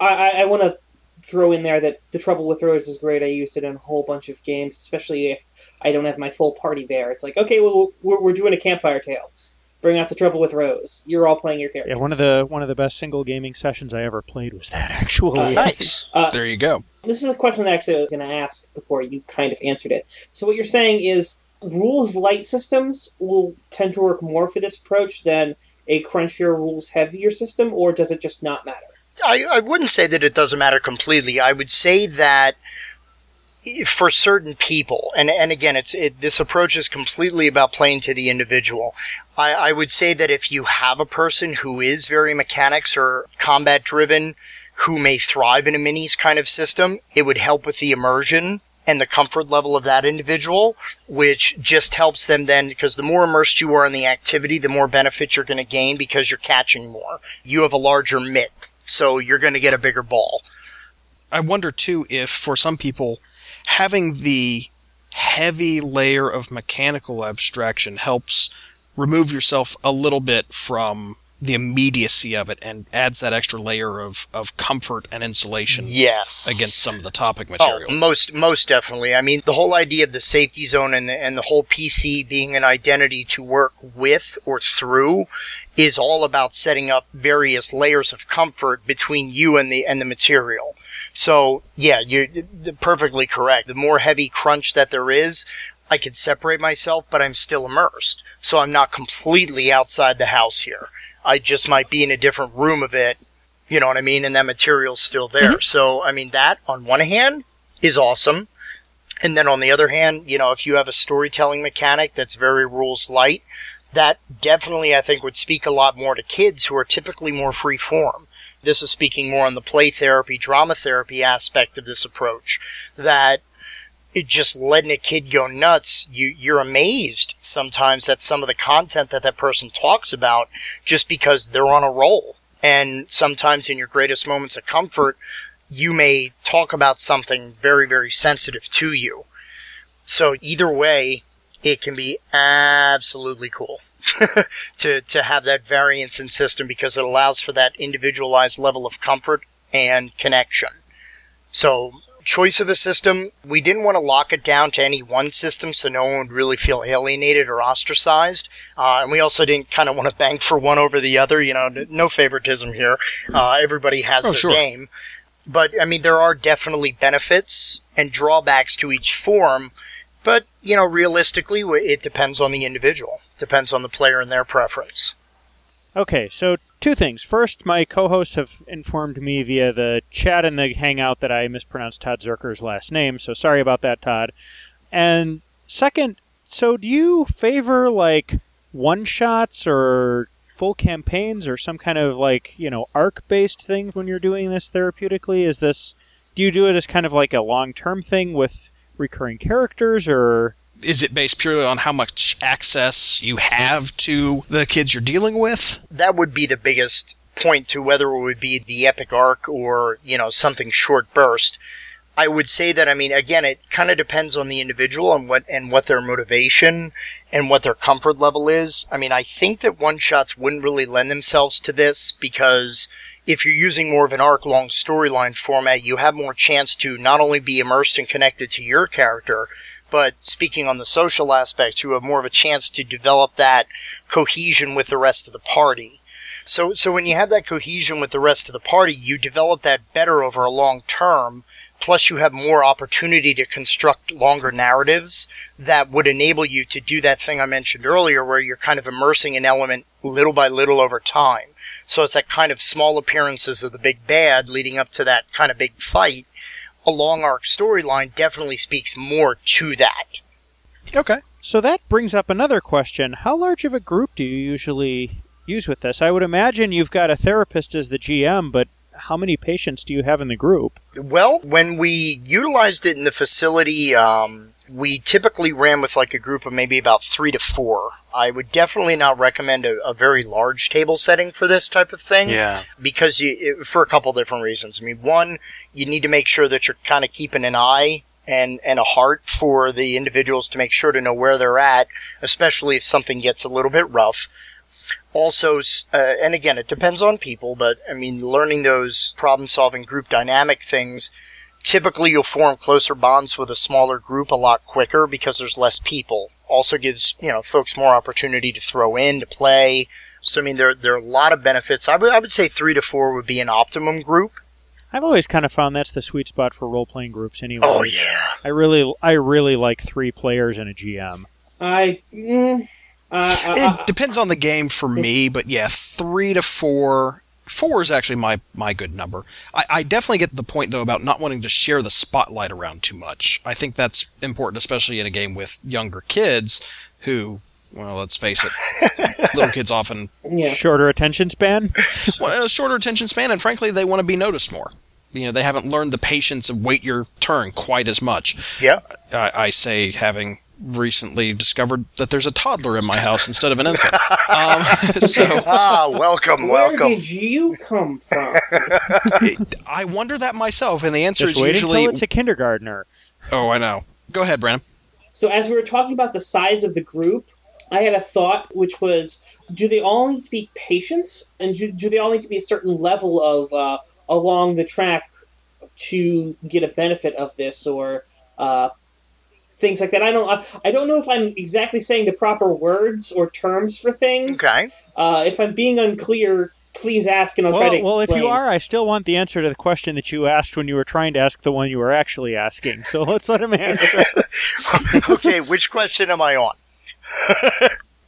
I, I, I want to throw in there that the trouble with Rose is great. I used it in a whole bunch of games, especially if I don't have my full party there. It's like, okay, well, we're, we're doing a campfire tales. Bring out the trouble with Rose. You're all playing your characters. Yeah, one of the one of the best single gaming sessions I ever played was that actually. Uh, Nice. Uh, There you go. this is a question that actually I was going to ask before you kind of answered it. So what you're saying is rules light systems will tend to work more for this approach than a crunchier rules heavier system, or does it just not matter? I, I wouldn't say that it doesn't matter completely. I would say that for certain people, and, and again, it's it, this approach is completely about playing to the individual. I, I would say that if you have a person who is very mechanics or combat driven, who may thrive in a minis kind of system, it would help with the immersion and the comfort level of that individual, which just helps them then because the more immersed you are in the activity, the more benefit you're going to gain because you're catching more. You have a larger mitt, so you're going to get a bigger ball. I wonder too if for some people having the heavy layer of mechanical abstraction helps remove yourself a little bit from the immediacy of it and adds that extra layer of, of comfort and insulation Yes. against some of the topic oh, material. Oh, most most definitely. I mean, the whole idea of the safety zone and the, and the whole PC being an identity to work with or through is all about setting up various layers of comfort between you and the and the material. So yeah, you're perfectly correct. The more heavy crunch that there is, I could separate myself, but I'm still immersed. So I'm not completely outside the house here. I just might be in a different room of it you know what I mean? And that material's still there. Mm-hmm. So, I mean, that on one hand is awesome. And then on the other hand, you know, if you have a storytelling mechanic that's very rules light, that definitely I think would speak a lot more to kids who are typically more free form. This is speaking more on the play therapy, drama therapy aspect of this approach. That it just letting a kid go nuts, you, you're amazed sometimes at some of the content that that person talks about just because they're on a roll. And sometimes in your greatest moments of comfort, you may talk about something very, very sensitive to you. So either way, it can be absolutely cool to, to have that variance in system because it allows for that individualized level of comfort and connection. So choice of a system, we didn't want to lock it down to any one system so no one would really feel alienated or ostracized. Uh, and we also didn't kind of want to bank for one over the other. You know, no favoritism here. Uh, everybody has Oh, their sure. game. But, I mean, there are definitely benefits and drawbacks to each form. But, you know, realistically, it depends on the individual. Depends on the player and their preference. Okay, so two things. First, my co-hosts have informed me via the chat and the hangout that I mispronounced Todd Zircher's last name, so sorry about that, Todd. And second, so do you favor like one shots or full campaigns or some kind of like, you know, arc based thing when you're doing this therapeutically? Is this do you do it as kind of like a long term thing with recurring characters or is it based purely on how much access you have to the kids you're dealing with? That would be the biggest point to whether it would be the epic arc or, you know, something short burst. I would say that I mean again it kind of depends on the individual and what and what their motivation and what their comfort level is. I mean I think that one shots wouldn't really lend themselves to this because if you're using more of an arc long storyline format, you have more chance to not only be immersed and connected to your character, but speaking on the social aspects, you have more of a chance to develop that cohesion with the rest of the party. So, so when you have that cohesion with the rest of the party, you develop that better over a long term. Plus, you have more opportunity to construct longer narratives that would enable you to do that thing I mentioned earlier, where you're kind of immersing an element little by little over time. So it's that kind of small appearances of the big bad leading up to that kind of big fight a long arc storyline definitely speaks more to that. Okay. So that brings up another question. How large of a group do you usually use with this? I would imagine you've got a therapist as the GM, but how many patients do you have in the group? Well, when we utilized it in the facility, um, we typically ran with like a group of maybe about three to four. I would definitely not recommend a, a very large table setting for this type of thing. Yeah. Because you, it, for a couple different reasons. I mean, one, you need to make sure that you're kind of keeping an eye and, and a heart for the individuals to make sure to know where they're at, especially if something gets a little bit rough. Also, uh, and again, it depends on people, but I mean, learning those problem solving group dynamic things Typically, you'll form closer bonds with a smaller group a lot quicker because there's less people. Also gives, you know, folks more opportunity to throw in, to play. So, I mean, there, there are a lot of benefits. I would, I would say three to four would be an optimum group. I've always kind of found that's the sweet spot for role playing groups anyway. Oh, yeah. I really, I really like three players and a GM. I. Mm, uh, it uh, depends on the game for me, but yeah, three to four four is actually my my good number. I, I, definitely get the point though about not wanting to share the spotlight around too much. I think that's important, especially in a game with younger kids who, well, let's face it, little kids often yeah. shorter attention span. well, a shorter attention span, and frankly, they want to be noticed more. You know, they haven't learned the patience of wait your turn quite as much. Yeah, I, I say having recently discovered that there's a toddler in my house instead of an infant. Um, so, ah, welcome, where welcome. did you come from? it, I wonder that myself, and the answer Just is wait usually until it's a kindergartner. Oh, I know. Go ahead, Brandon. So, as we were talking about the size of the group, I had a thought, which was: Do they all need to be patients, and do, do they all need to be a certain level of uh, along the track to get a benefit of this, or uh, things like that. I don't I don't know if I'm exactly saying the proper words or terms for things. Okay. Uh, if I'm being unclear, please ask and I'll well, try to explain. Well, if you are, I still want the answer to the question that you asked when you were trying to ask the one you were actually asking. So let's let him answer. okay, which question am I on?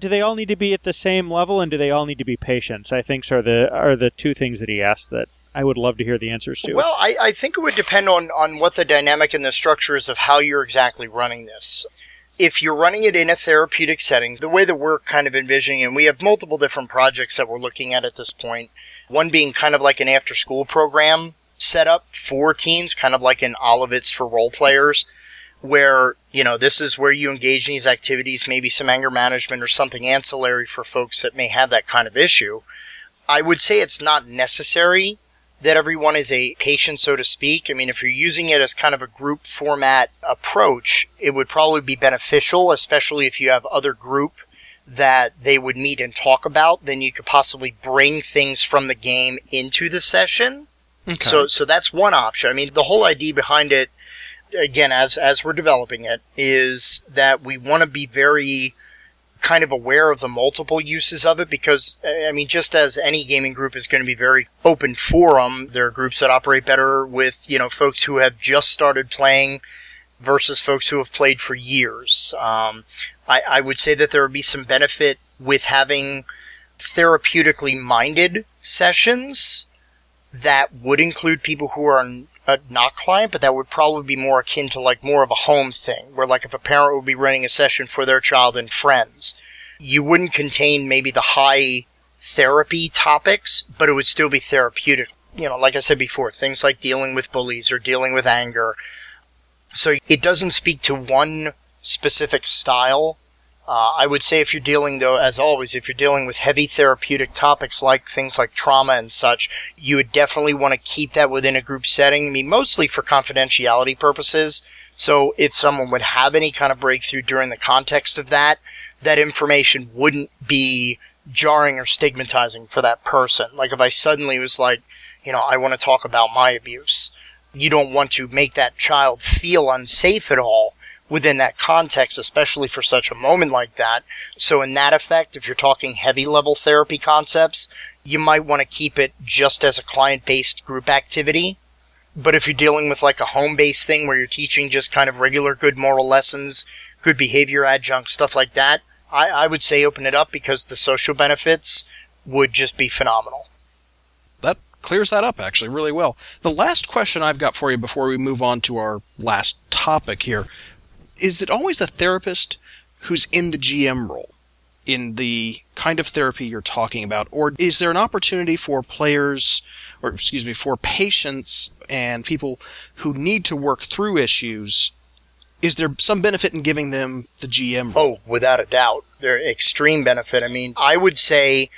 Do they all need to be at the same level and do they all need to be patients? I think are the are the two things that he asked that I would love to hear the answers to. Well, I, I think it would depend on, on what the dynamic and the structure is of how you're exactly running this. If you're running it in a therapeutic setting, the way that we're kind of envisioning, and we have multiple different projects that we're looking at at this point, one being kind of like an after school program set up for teens, kind of like an Olivets for role players, where, you know, this is where you engage in these activities, maybe some anger management or something ancillary for folks that may have that kind of issue. I would say it's not necessary that everyone is a patient, so to speak. I mean, if you're using it as kind of a group format approach, it would probably be beneficial, especially if you have other group that they would meet and talk about. Then you could possibly bring things from the game into the session. Okay. So, so that's one option. I mean, the whole idea behind it, again, as as we're developing it, is that we want to be very kind of aware of the multiple uses of it because, I mean, just as any gaming group is going to be very open forum, there are groups that operate better with, you know, folks who have just started playing versus folks who have played for years. Um, I, I would say that there would be some benefit with having therapeutically minded sessions that would include people who are not client, but that would probably be more akin to like more of a home thing, where like if a parent would be running a session for their child and friends, you wouldn't contain maybe the high therapy topics, but it would still be therapeutic. You know, like I said before, things like dealing with bullies or dealing with anger. So it doesn't speak to one specific style uh, I would say if you're dealing, though, as always, if you're dealing with heavy therapeutic topics like things like trauma and such, you would definitely want to keep that within a group setting. I mean, mostly for confidentiality purposes. So if someone would have any kind of breakthrough during the context of that, that information wouldn't be jarring or stigmatizing for that person. Like if I suddenly was like, you know, I want to talk about my abuse. You don't want to make that child feel unsafe at all within that context, especially for such a moment like that. So, in that effect, if you're talking heavy level therapy concepts, you might want to keep it just as a client based group activity. But if you're dealing with like a home based thing where you're teaching just kind of regular good moral lessons, good behavior adjunct, stuff like that, I, I would say open it up because the social benefits would just be phenomenal. That clears that up actually really well. The last question I've got for you before we move on to our last topic here is it always a therapist who's in the GM role in the kind of therapy you're talking about? Or is there an opportunity for players, or excuse me, for patients and people who need to work through issues? Is there some benefit in giving them the GM role? Oh, without a doubt. There's extreme benefit. I mean, I would say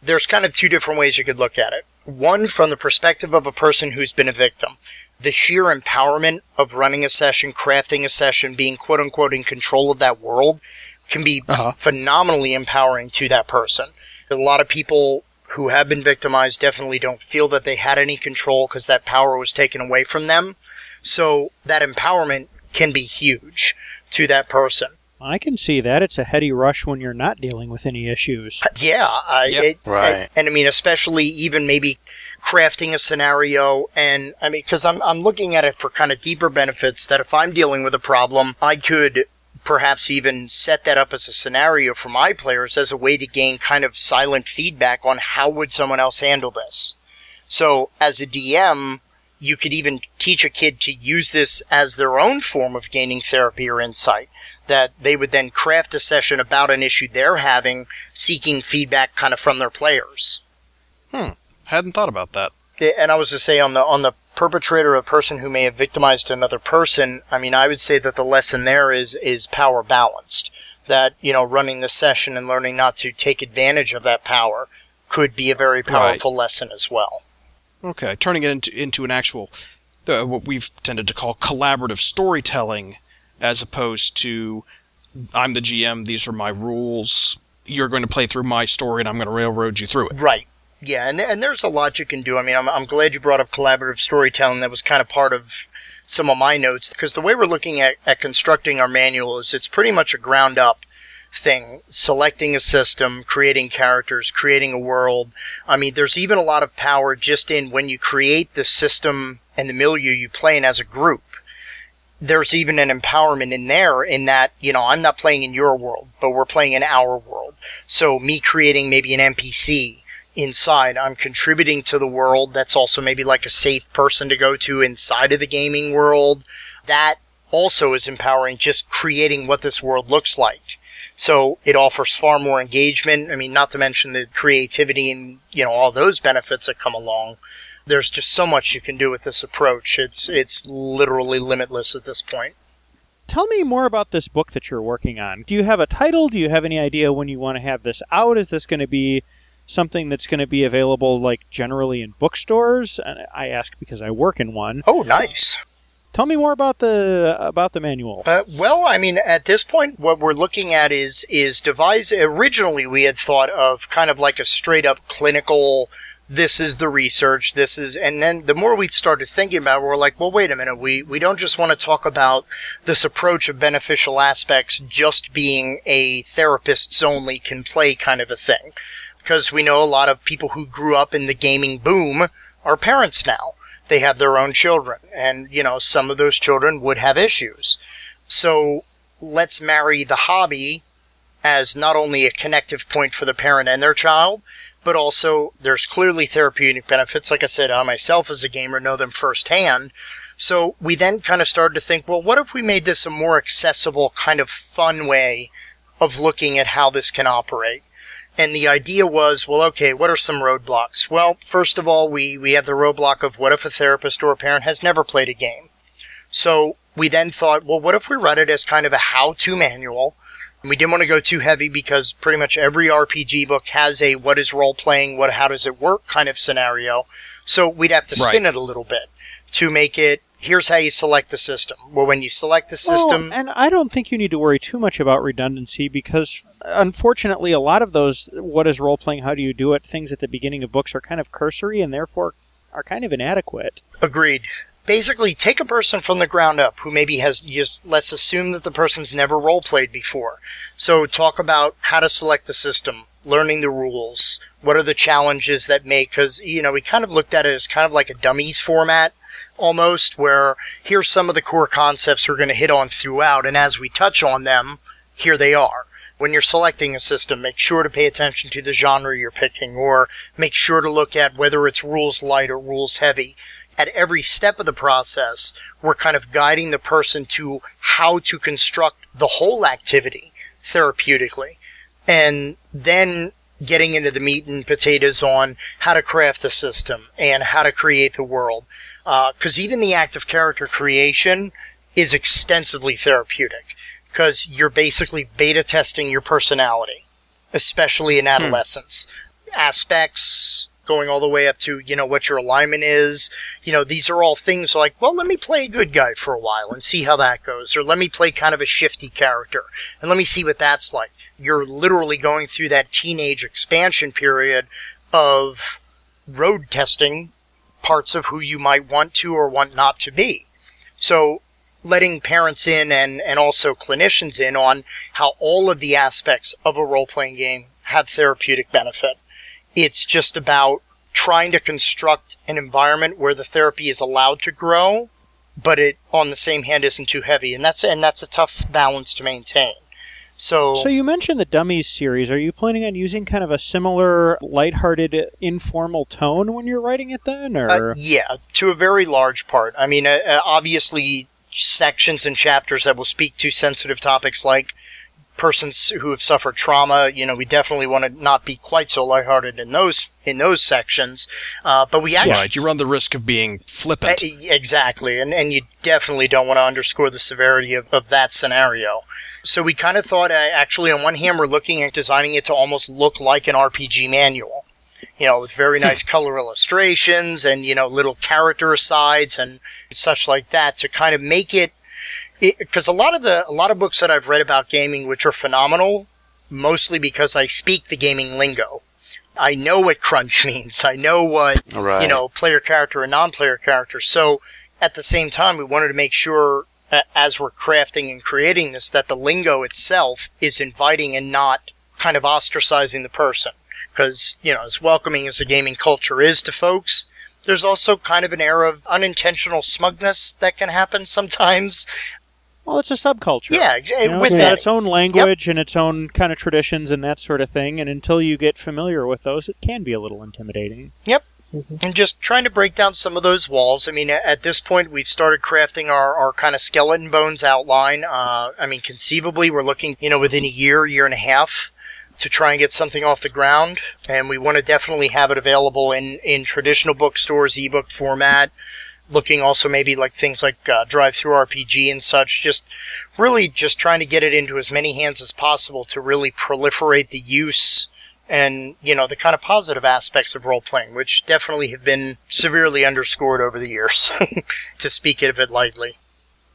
there's kind of two different ways you could look at it. One, from the perspective of a person who's been a victim the sheer empowerment of running a session, crafting a session, being quote unquote in control of that world can be uh-huh. phenomenally empowering to that person. A lot of people who have been victimized definitely don't feel that they had any control because that power was taken away from them. So that empowerment can be huge to that person. I can see that. It's a heady rush when you're not dealing with any issues. Yeah. Uh, yep. it, right. And, and I mean, especially even maybe crafting a scenario and I mean because I'm I'm looking at it for kind of deeper benefits that if I'm dealing with a problem I could perhaps even set that up as a scenario for my players as a way to gain kind of silent feedback on how would someone else handle this. So as a DM you could even teach a kid to use this as their own form of gaining therapy or insight that they would then craft a session about an issue they're having seeking feedback kind of from their players. Hmm. Hadn't thought about that. And I was to say on the on the perpetrator, a person who may have victimized another person. I mean, I would say that the lesson there is is power balanced. That you know, running the session and learning not to take advantage of that power could be a very powerful right. lesson as well. Okay, turning it into into an actual uh, what we've tended to call collaborative storytelling, as opposed to I'm the GM, these are my rules. You're going to play through my story, and I'm going to railroad you through it. Right. Yeah, and, and there's a lot you can do. I mean, I'm, I'm glad you brought up collaborative storytelling. That was kind of part of some of my notes because the way we're looking at, at constructing our manual is it's pretty much a ground up thing. Selecting a system, creating characters, creating a world. I mean, there's even a lot of power just in when you create the system and the milieu you play in as a group. There's even an empowerment in there in that, you know, I'm not playing in your world, but we're playing in our world. So me creating maybe an NPC inside. I'm contributing to the world. That's also maybe like a safe person to go to inside of the gaming world. That also is empowering just creating what this world looks like. So it offers far more engagement. I mean, not to mention the creativity and, you know, all those benefits that come along. There's just so much you can do with this approach. It's, it's literally limitless at this point. Tell me more about this book that you're working on. Do you have a title? Do you have any idea when you want to have this out? Is this going to be something that's going to be available like generally in bookstores? I ask because I work in one. Oh, nice. Tell me more about the about the manual. Uh, well, I mean, at this point, what we're looking at is is devise. Originally, we had thought of kind of like a straight up clinical. This is the research. This is, and then the more we started thinking about, it, we're like, well, wait a minute. We we don't just want to talk about this approach of beneficial aspects just being a therapist's only can play kind of a thing because we know a lot of people who grew up in the gaming boom are parents now. They have their own children, and you know, some of those children would have issues. So let's marry the hobby as not only a connective point for the parent and their child, but also there's clearly therapeutic benefits. Like I said, I myself as a gamer know them firsthand. So we then kind of started to think, well, what if we made this a more accessible, kind of fun way of looking at how this can operate? And the idea was, well, okay, what are some roadblocks? Well, first of all, we, we have the roadblock of what if a therapist or a parent has never played a game? So we then thought, well, what if we read it as kind of a how-to manual? And we didn't want to go too heavy because pretty much every RPG book has a what is role playing, what how does it work kind of scenario. So we'd have to spin Right. it a little bit to make it here's how you select the system. Well, when you select the system, Well, and I don't think you need to worry too much about redundancy because, unfortunately, a lot of those "what is role playing? How do you do it?" things at the beginning of books are kind of cursory and therefore are kind of inadequate. Agreed. Basically, take a person from the ground up who maybe has just let's assume that the person's never role played before. So talk about how to select the system, learning the rules, what are the challenges that make because you know we kind of looked at it as kind of like a dummies format almost where here's some of the core concepts we're going to hit on throughout and as we touch on them here they are when you're selecting a system, make sure to pay attention to the genre you're picking, or make sure to look at whether it's rules light or rules heavy. At every step of the process, we're kind of guiding the person to how to construct the whole activity therapeutically. And then getting into the meat and potatoes on how to craft the system and how to create the world. Uh, because even the act of character creation is extensively therapeutic because you're basically beta testing your personality, especially in hmm. adolescence. Aspects going all the way up to, you know, what your alignment is. You know, these are all things like, well, let me play a good guy for a while and see how that goes. Or let me play kind of a shifty character and let me see what that's like. You're literally going through that teenage expansion period of road testing parts of who you might want to or want not to be. So letting parents in and, and also clinicians in on how all of the aspects of a role playing game have therapeutic benefit. It's just about trying to construct an environment where the therapy is allowed to grow, but it on the same hand isn't too heavy. And that's and that's a tough balance to maintain. So, So you mentioned the Dummies series. Are you planning on using kind of a similar lighthearted, informal tone when you're writing it then, or Uh, yeah, to a very large part. I mean, uh, uh, obviously, sections and chapters that will speak to sensitive topics like persons who have suffered trauma. You know, we definitely want to not be quite so lighthearted in those in those sections. Uh, but we actually Right, you run the risk of being flippant. Exactly, and and you definitely don't want to underscore the severity of, of that scenario. So we kind of thought, uh, actually, on one hand, we're looking at designing it to almost look like an RPG manual. You know, with very nice color illustrations and you know little character asides and such like that to kind of make it. Because a lot of the a lot of books that I've read about gaming, which are phenomenal, mostly because I speak the gaming lingo. I know what crunch means. I know what Right. you know, player character and non-player character. So at the same time, we wanted to make sure, uh, as we're crafting and creating this, that the lingo itself is inviting and not kind of ostracizing the person. Because you know, as welcoming as the gaming culture is to folks, there's also kind of an air of unintentional smugness that can happen sometimes. Well, it's a subculture. Yeah, ex- You know, with it's got its own language and its own kind of traditions and that sort of thing. And until you get familiar with those, it can be a little intimidating. Yep. And just trying to break down some of those walls. I mean, at this point, we've started crafting our, our kind of skeleton bones outline. Uh, I mean, conceivably, we're looking, you know, within a year, year and a half to try and get something off the ground. And we want to definitely have it available in, in traditional bookstores, ebook format. Looking also maybe like things like uh, DriveThruRPG and such. Just really just trying to get it into as many hands as possible to really proliferate the use and you know the kind of positive aspects of role playing, which definitely have been severely underscored over the years, to speak of it lightly.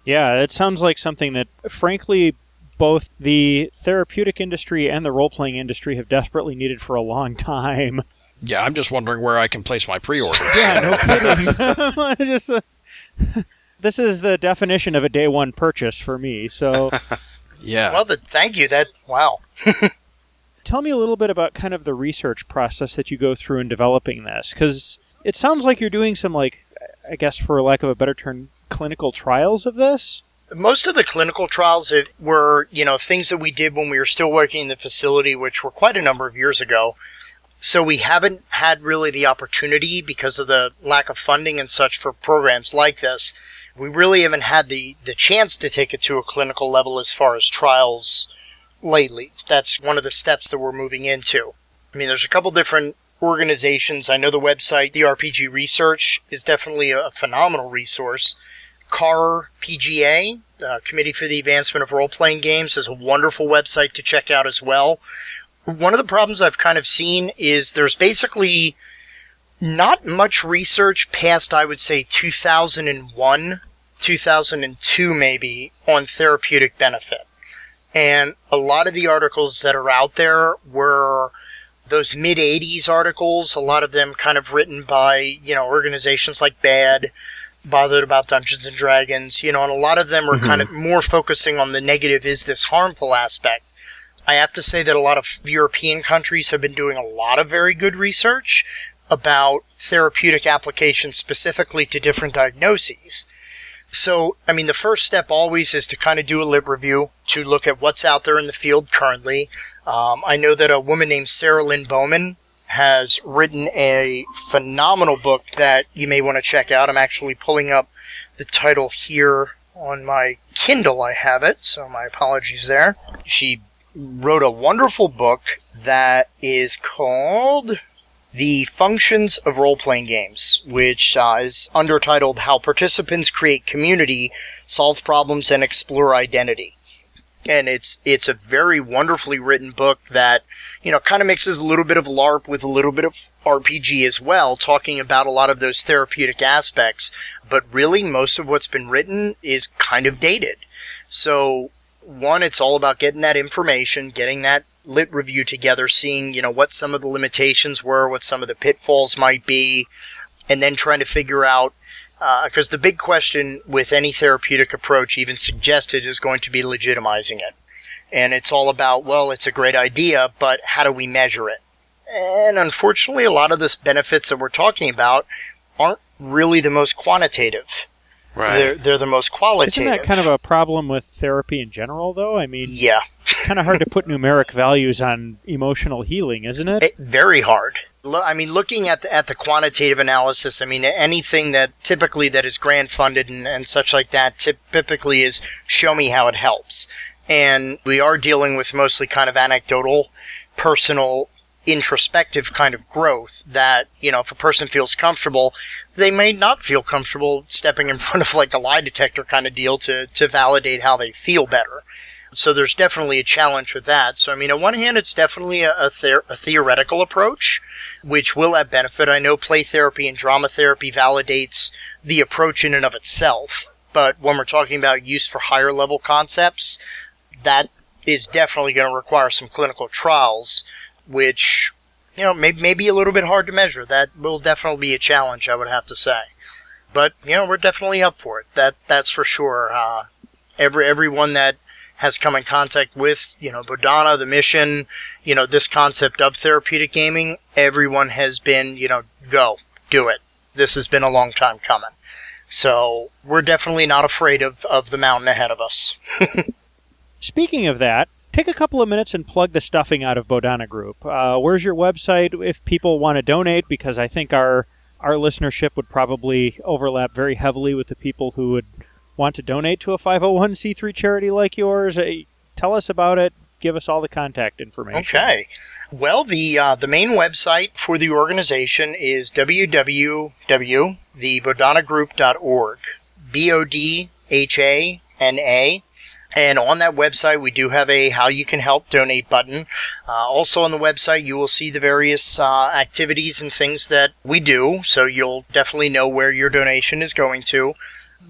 Yeah, it sounds like something that, frankly, both the therapeutic industry and the role playing industry have desperately needed for a long time. Yeah, I'm just wondering where I can place my pre-orders. Yeah, no kidding. Just, uh, this is the definition of a day one purchase for me. So Yeah. Well, but thank you. That wow. tell me a little bit about kind of the research process that you go through in developing this, because it sounds like you're doing some, like, I guess for lack of a better term, clinical trials of this. Most of the clinical trials that were, you know, things that we did when we were still working in the facility, which were quite a number of years ago. So we haven't had really the opportunity because of the lack of funding and such for programs like this. We really haven't had the, the chance to take it to a clinical level as far as trials lately. That's one of the steps that we're moving into. I mean, there's a couple different organizations. I know the website, the RPG Research, is definitely a phenomenal resource. CAR PGA, uh, Committee for the Advancement of Role Playing Games, is a wonderful website to check out as well. One of the problems I've kind of seen is there's basically not much research past, I would say, 2001, 2002 maybe, on therapeutic benefit. And a lot of the articles that are out there were those mid 80s articles, a lot of them kind of written by, you know, organizations like BADD, bothered about Dungeons and Dragons, you know, and a lot of them are mm-hmm. kind of more focusing on the negative is this harmful aspect. I have to say that a lot of European countries have been doing a lot of very good research about therapeutic applications specifically to different diagnoses. So, I mean, the first step always is to kind of do a lib review to look at what's out there in the field currently. Um, I know that a woman named Sarah Lynne Bowman has written a phenomenal book that you may want to check out. I'm actually pulling up the title here on my Kindle. I have it, so my apologies there. She wrote a wonderful book that is called The Functions of Role Playing Games, which uh, is undertitled How Participants Create Community, Solve Problems, and Explore Identity and it's it's a very wonderfully written book that you know kind of mixes a little bit of LARP with a little bit of RPG as well, talking about a lot of those therapeutic aspects. But really, most of what's been written is kind of dated. So one, it's all about getting that information, getting that lit review together, seeing you know what some of the limitations were, what some of the pitfalls might be, and then trying to figure out because uh, the big question with any therapeutic approach, even suggested, is going to be legitimizing it. And it's all about, well, it's a great idea, but how do we measure it? And unfortunately, a lot of the benefits that we're talking about aren't really the most quantitative. Right. They're, they're the most qualitative. Isn't that kind of a problem with therapy in general, though? I mean, yeah. kind of hard to put numeric values on emotional healing, isn't it? it very hard. I mean, looking at the, at the quantitative analysis, I mean, anything that typically that is grant funded and, and such like that typically is show me how it helps. And we are dealing with mostly kind of anecdotal, personal, introspective kind of growth that, you know, if a person feels comfortable, they may not feel comfortable stepping in front of like a lie detector kind of deal to, to validate how they feel better. So there's definitely a challenge with that. So, I mean, on one hand, it's definitely a, a, the- a theoretical approach which will have benefit. I know play therapy and drama therapy validates the approach in and of itself, but when we're talking about use for higher level concepts, that is definitely going to require some clinical trials, which you know may, may be a little bit hard to measure. That will definitely be a challenge, I would have to say. But you know we're definitely up for it. That that's for sure. Uh, every everyone that has come in contact with, you know, Bodhana, the mission, you know, this concept of therapeutic gaming, everyone has been, you know, go, do it. This has been a long time coming. So we're definitely not afraid of, of the mountain ahead of us. Speaking of that, take a couple of minutes and plug the stuffing out of Bodhana Group. Uh, where's your website if people want to donate? Because I think our our listenership would probably overlap very heavily with the people who would want to donate to a 501c3 charity like yours, uh, tell us about it. Give us all the contact information. Okay. Well, the uh, the main website for the organization is www.thebodhanagroup.org. B O D H A N A. And on that website, we do have a how you can help donate button. Uh, also on the website, you will see the various uh, activities and things that we do, so you'll definitely know where your donation is going to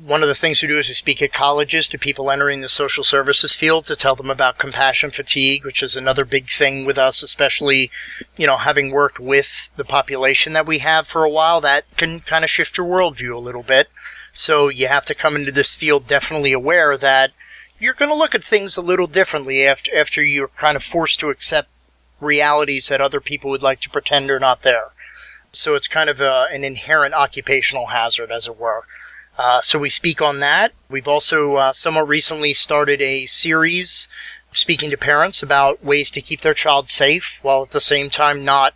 one of the things we do is we speak at colleges to people entering the social services field to tell them about compassion fatigue, which is another big thing with us, especially, you know, having worked with the population that we have for a while, that can kind of shift your worldview a little bit. So you have to come into this field definitely aware that you're going to look at things a little differently after, after you're kind of forced to accept realities that other people would like to pretend are not there. So it's kind of a, an inherent occupational hazard, as it were. Uh, so we speak on that. We've also uh, somewhat recently started a series speaking to parents about ways to keep their child safe while at the same time not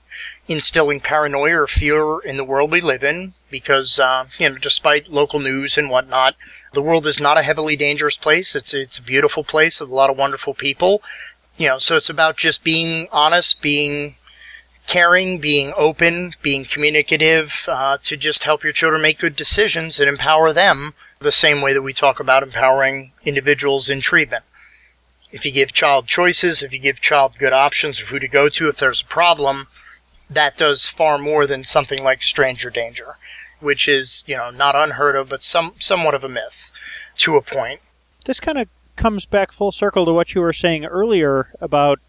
instilling paranoia or fear in the world we live in because, uh, you know, despite local news and whatnot, the world is not a heavily dangerous place. It's, it's a beautiful place with a lot of wonderful people. You know, so it's about just being honest, being caring, being open, being communicative, uh, to just help your children make good decisions and empower them the same way that we talk about empowering individuals in treatment. If you give child choices, if you give child good options of who to go to if there's a problem, that does far more than something like stranger danger, which is, you know, not unheard of, but some somewhat of a myth to a point. This kind of comes back full circle to what you were saying earlier about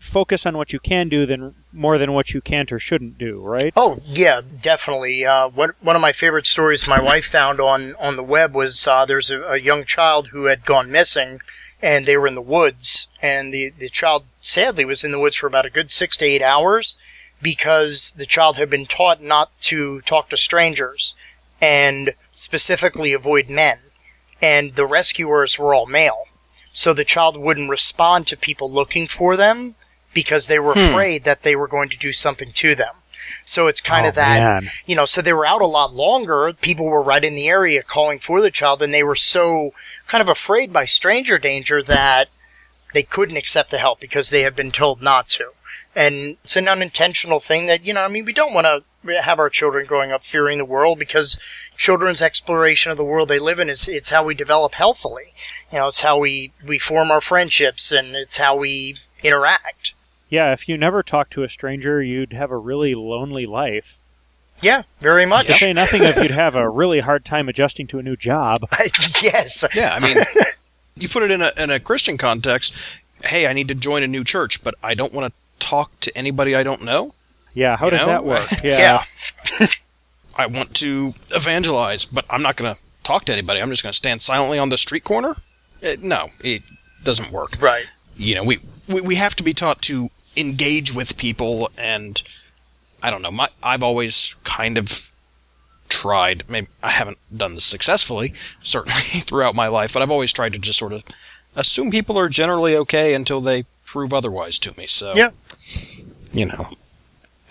focus on what you can do than more than what you can't or shouldn't do, right? Oh yeah, definitely. Uh, one one of my favorite stories my wife found on on the web was uh, there's a, a young child who had gone missing, and they were in the woods, and the the child sadly was in the woods for about a good six to eight hours because the child had been taught not to talk to strangers and specifically avoid men, and the rescuers were all male. So the child wouldn't respond to people looking for them because they were Hmm. afraid that they were going to do something to them. So it's kind Oh, of that, man. you know, so they were out a lot longer. People were right in the area calling for the child, and they were so kind of afraid by stranger danger that they couldn't accept the help because they had been told not to. And it's an unintentional thing that, you know, I mean, we don't want to have our children growing up fearing the world because children's exploration of the world they live in is it's how we develop healthily. You know, it's how we, we form our friendships and it's how we interact. Yeah, if you never talked to a stranger, you'd have a really lonely life. Yeah, very much. To say nothing of you'd have a really hard time adjusting to a new job. yes. Yeah, I mean, you put it in a in a Christian context. Hey, I need to join a new church, but I don't want to talk to anybody I don't know. Yeah, how You does know? that work? Yeah. I want to evangelize, but I'm not going to talk to anybody. I'm just going to stand silently on the street corner. Uh, no, it doesn't work. Right. You know, we, we we have to be taught to engage with people, and I don't know. My I've always kind of tried. Maybe I haven't done this successfully, certainly throughout my life, but I've always tried to just sort of assume people are generally okay until they prove otherwise to me. So Yeah. You know.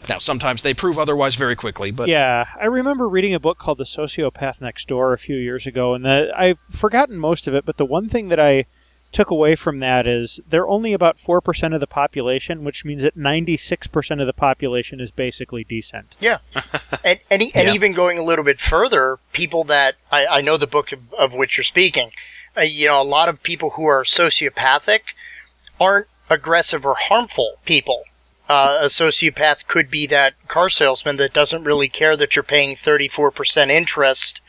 Now, sometimes they prove otherwise very quickly, but yeah, I remember reading a book called The Sociopath Next Door a few years ago, and the, I've forgotten most of it, but the one thing that I took away from that is they're only about 4% of the population, which means that 96% of the population is basically decent. Yeah, and and, e- and Yeah. even going a little bit further, people that I, I know the book of, of which you're speaking, uh, you know, a lot of people who are sociopathic aren't aggressive or harmful people. Uh, a sociopath could be that car salesman that doesn't really care that you're paying 34% interest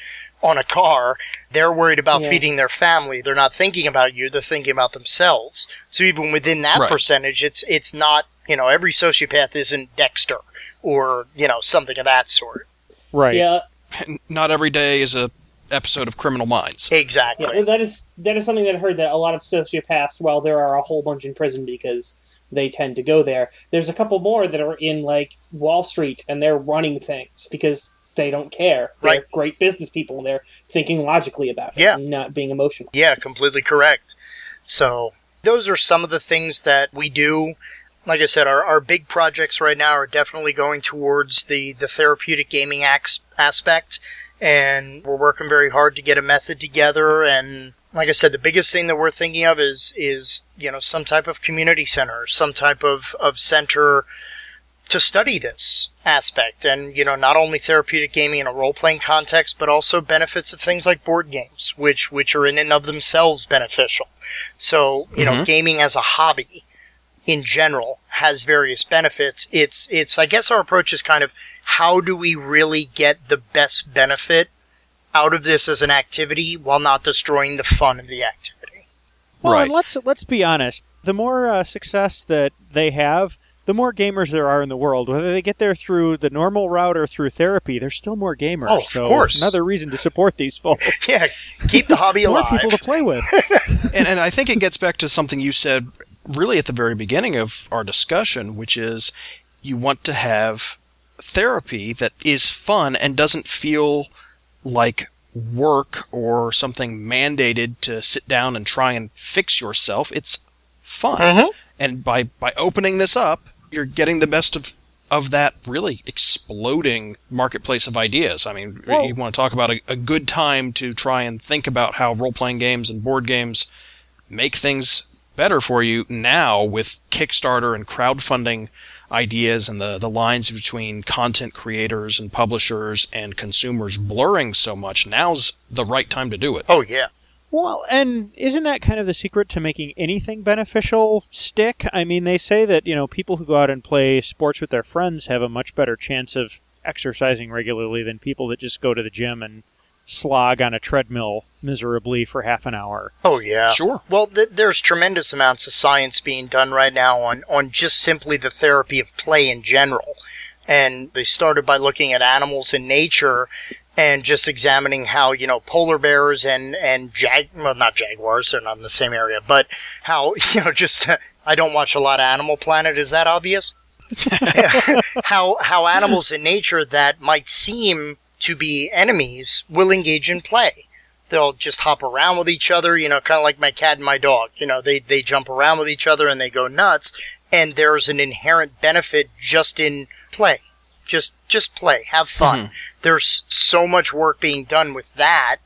on a car. They're worried about Yeah. feeding their family. They're not thinking about you. They're thinking about themselves. So even within that Right. percentage, it's it's not you know every sociopath isn't Dexter or you know something of that sort. Right. Yeah, not every day is a episode of Criminal Minds. Exactly. yeah, that is that is something that I heard that a lot of sociopaths, while there are a whole bunch in prison because they tend to go there, there's a couple more that are in like Wall Street and they're running things because they don't care. They're Right. great business people and they're thinking logically about it, Yeah. and not being emotional. Yeah, completely correct. So those are some of the things that we do. Like I said, our, our big projects right now are definitely going towards the, the therapeutic gaming ax- aspect. And we're working very hard to get a method together. And like I said, the biggest thing that we're thinking of is, is, you know, some type of community center, some type of, of center to study this aspect and you know not only therapeutic gaming in a role-playing context but also benefits of things like board games which which are in and of themselves beneficial so you know Mhm. gaming as a hobby in general has various benefits it's it's i guess our approach is kind of how do we really get the best benefit out of this as an activity while not destroying the fun of the activity Well, Right. and let's let's be honest. The more uh, success that they have, the more gamers there are in the world. Whether they get there through the normal route or through therapy, there's still more gamers. Oh, of so course. Another reason to support these folks. yeah keep the hobby alive. more alive people to play with. and, and I think it gets back to something you said really at the very beginning of our discussion, which is you want to have therapy that is fun and doesn't feel like work or something mandated to sit down and try and fix yourself. It's fun. Mhm. And by, by opening this up, you're getting the best of of that really exploding marketplace of ideas. I mean, Well- you want to talk about a, a good time to try and think about how role playing games and board games make things better for you now with Kickstarter and crowdfunding ideas and the, the lines between content creators and publishers and consumers blurring so much. Now's the right time to do it. Oh yeah. Well, and isn't that kind of the secret to making anything beneficial stick? I mean, they say that, you know, people who go out and play sports with their friends have a much better chance of exercising regularly than people that just go to the gym and slog on a treadmill miserably for half an hour. Oh yeah. Sure. Well, th- there's tremendous amounts of science being done right now on on just simply the therapy of play in general. And they started by looking at animals in nature and just examining how, you know, polar bears and and jag well not jaguars, they're not in the same area, but how, you know, just I don't watch a lot of Animal Planet, is that obvious? how how animals in nature that might seem to be enemies will engage in play. They'll just hop around with each other, you know, kind of like my cat and my dog. You know, they they jump around with each other and they go nuts. And there's an inherent benefit just in play, just just play, have fun. Mm-hmm. There's so much work being done with that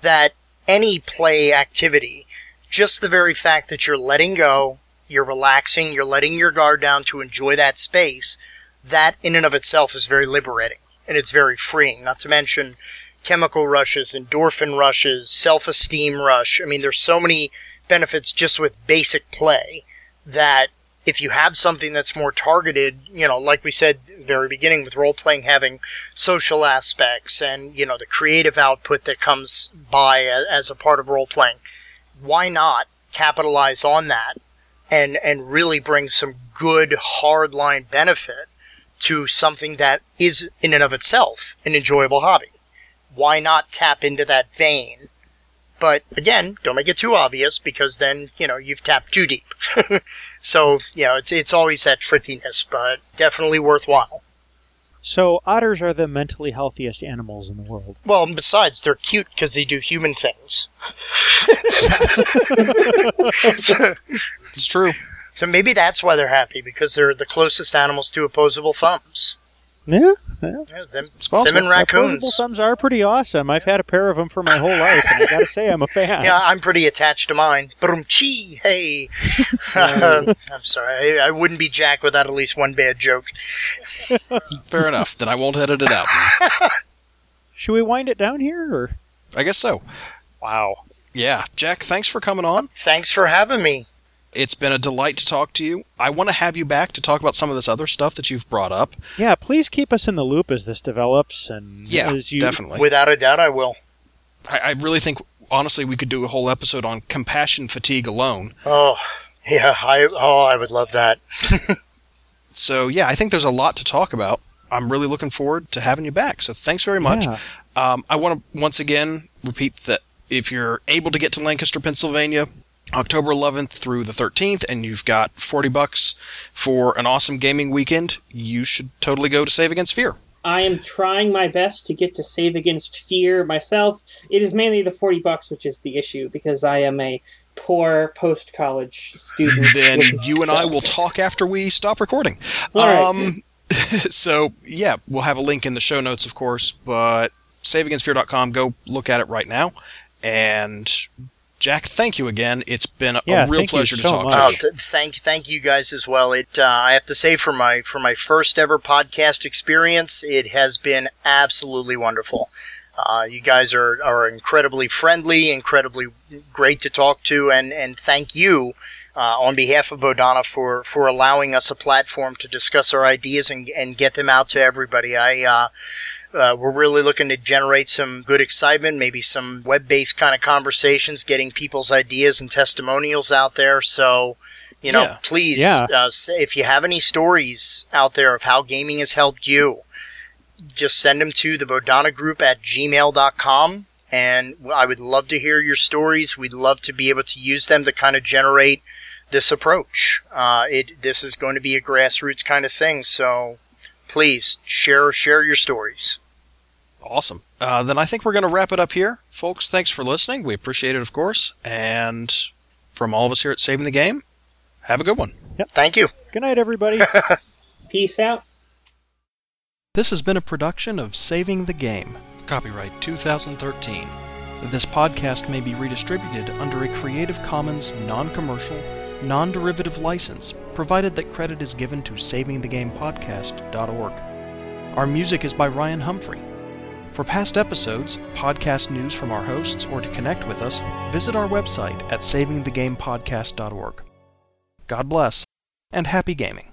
that any play activity, just the very fact that you're letting go, you're relaxing, you're letting your guard down to enjoy that space, that in and of itself is very liberating and it's very freeing. Not to mention chemical rushes, endorphin rushes, self esteem rush. I mean, there's so many benefits just with basic play that if you have something that's more targeted, you know, like we said very beginning with role playing having social aspects and, you know, the creative output that comes by as a part of role playing, why not capitalize on that and, and really bring some good hardline benefit to something that is in and of itself an enjoyable hobby? Why not tap into that vein? But again, don't make it too obvious because then, you know, you've tapped too deep. so, you know, it's, it's always that trickiness, but definitely worthwhile. So, otters are the mentally healthiest animals in the world. Well, besides, they're cute because they do human things. It's true. So maybe that's why they're happy because they're the closest animals to opposable thumbs. Yeah, yeah. Yeah, them, It's possible. them and raccoons. Opposable thumbs are pretty awesome. I've had a pair of them for my whole life, and I gotta say, I'm a fan. Yeah, I'm pretty attached to mine. Brum chi, hey. I'm sorry, I, I wouldn't be Jack without at least one bad joke. Fair enough. Then I won't edit it out. Should we wind it down here? Or? I guess so. Wow. Yeah. Jack, thanks for coming on. Thanks for having me. It's been a delight to talk to you. I want to have you back to talk about some of this other stuff that you've brought up. Yeah, please keep us in the loop as this develops and Yeah, as you definitely. Without a doubt, I will. I, I really think, honestly, we could do a whole episode on compassion fatigue alone. Oh, yeah, I oh, I would love that. So, yeah, I think there's a lot to talk about. I'm really looking forward to having you back. So, thanks very much. Yeah. Um, I want to once again repeat that if you're able to get to Lancaster, Pennsylvania, October 11th through the 13th, and you've got 40 bucks for an awesome gaming weekend, you should totally go to Save Against Fear. I am trying my best to get to save against fear myself. It is mainly the forty bucks which is the issue because I am a poor post college student. Then you and I will talk after we stop recording. All right. Um, so yeah, we'll have a link in the show notes, of course. But saveagainstfear.com, go look at it right now. And Jack, thank you again. It's been a, Yeah, a real thank you pleasure to so talk much. Oh, to you. th- thank thank you guys as well. It uh, I have to say for my for my first ever podcast experience, it has been absolutely wonderful. Uh, you guys are, are incredibly friendly, incredibly great to talk to, and, and thank you uh, on behalf of Bodhana for, for allowing us a platform to discuss our ideas and, and get them out to everybody. I uh, uh, we're really looking to generate some good excitement, maybe some web-based kind of conversations, getting people's ideas and testimonials out there. So, you know, Yeah. please, Yeah. uh, say- if you have any stories out there of how gaming has helped you, just send them to the Bodhana Group at gmail.com. And I would love to hear your stories. We'd love to be able to use them to kind of generate this approach. Uh, it this is going to be a grassroots kind of thing. So please share share your stories. Awesome. Uh, then I think we're going to wrap it up here. Folks, thanks for listening. We appreciate it, of course. And from all of us here at Saving the Game, have a good one. Yep. Thank you. Good night, everybody. Peace out. This has been a production of Saving the Game, copyright 2013. This podcast may be redistributed under a Creative Commons non commercial, non derivative license, provided that credit is given to SavingTheGamePodcast.org. Our music is by Ryan Humphrey. For past episodes, podcast news from our hosts, or to connect with us, visit our website at SavingTheGamePodcast.org. God bless, and happy gaming.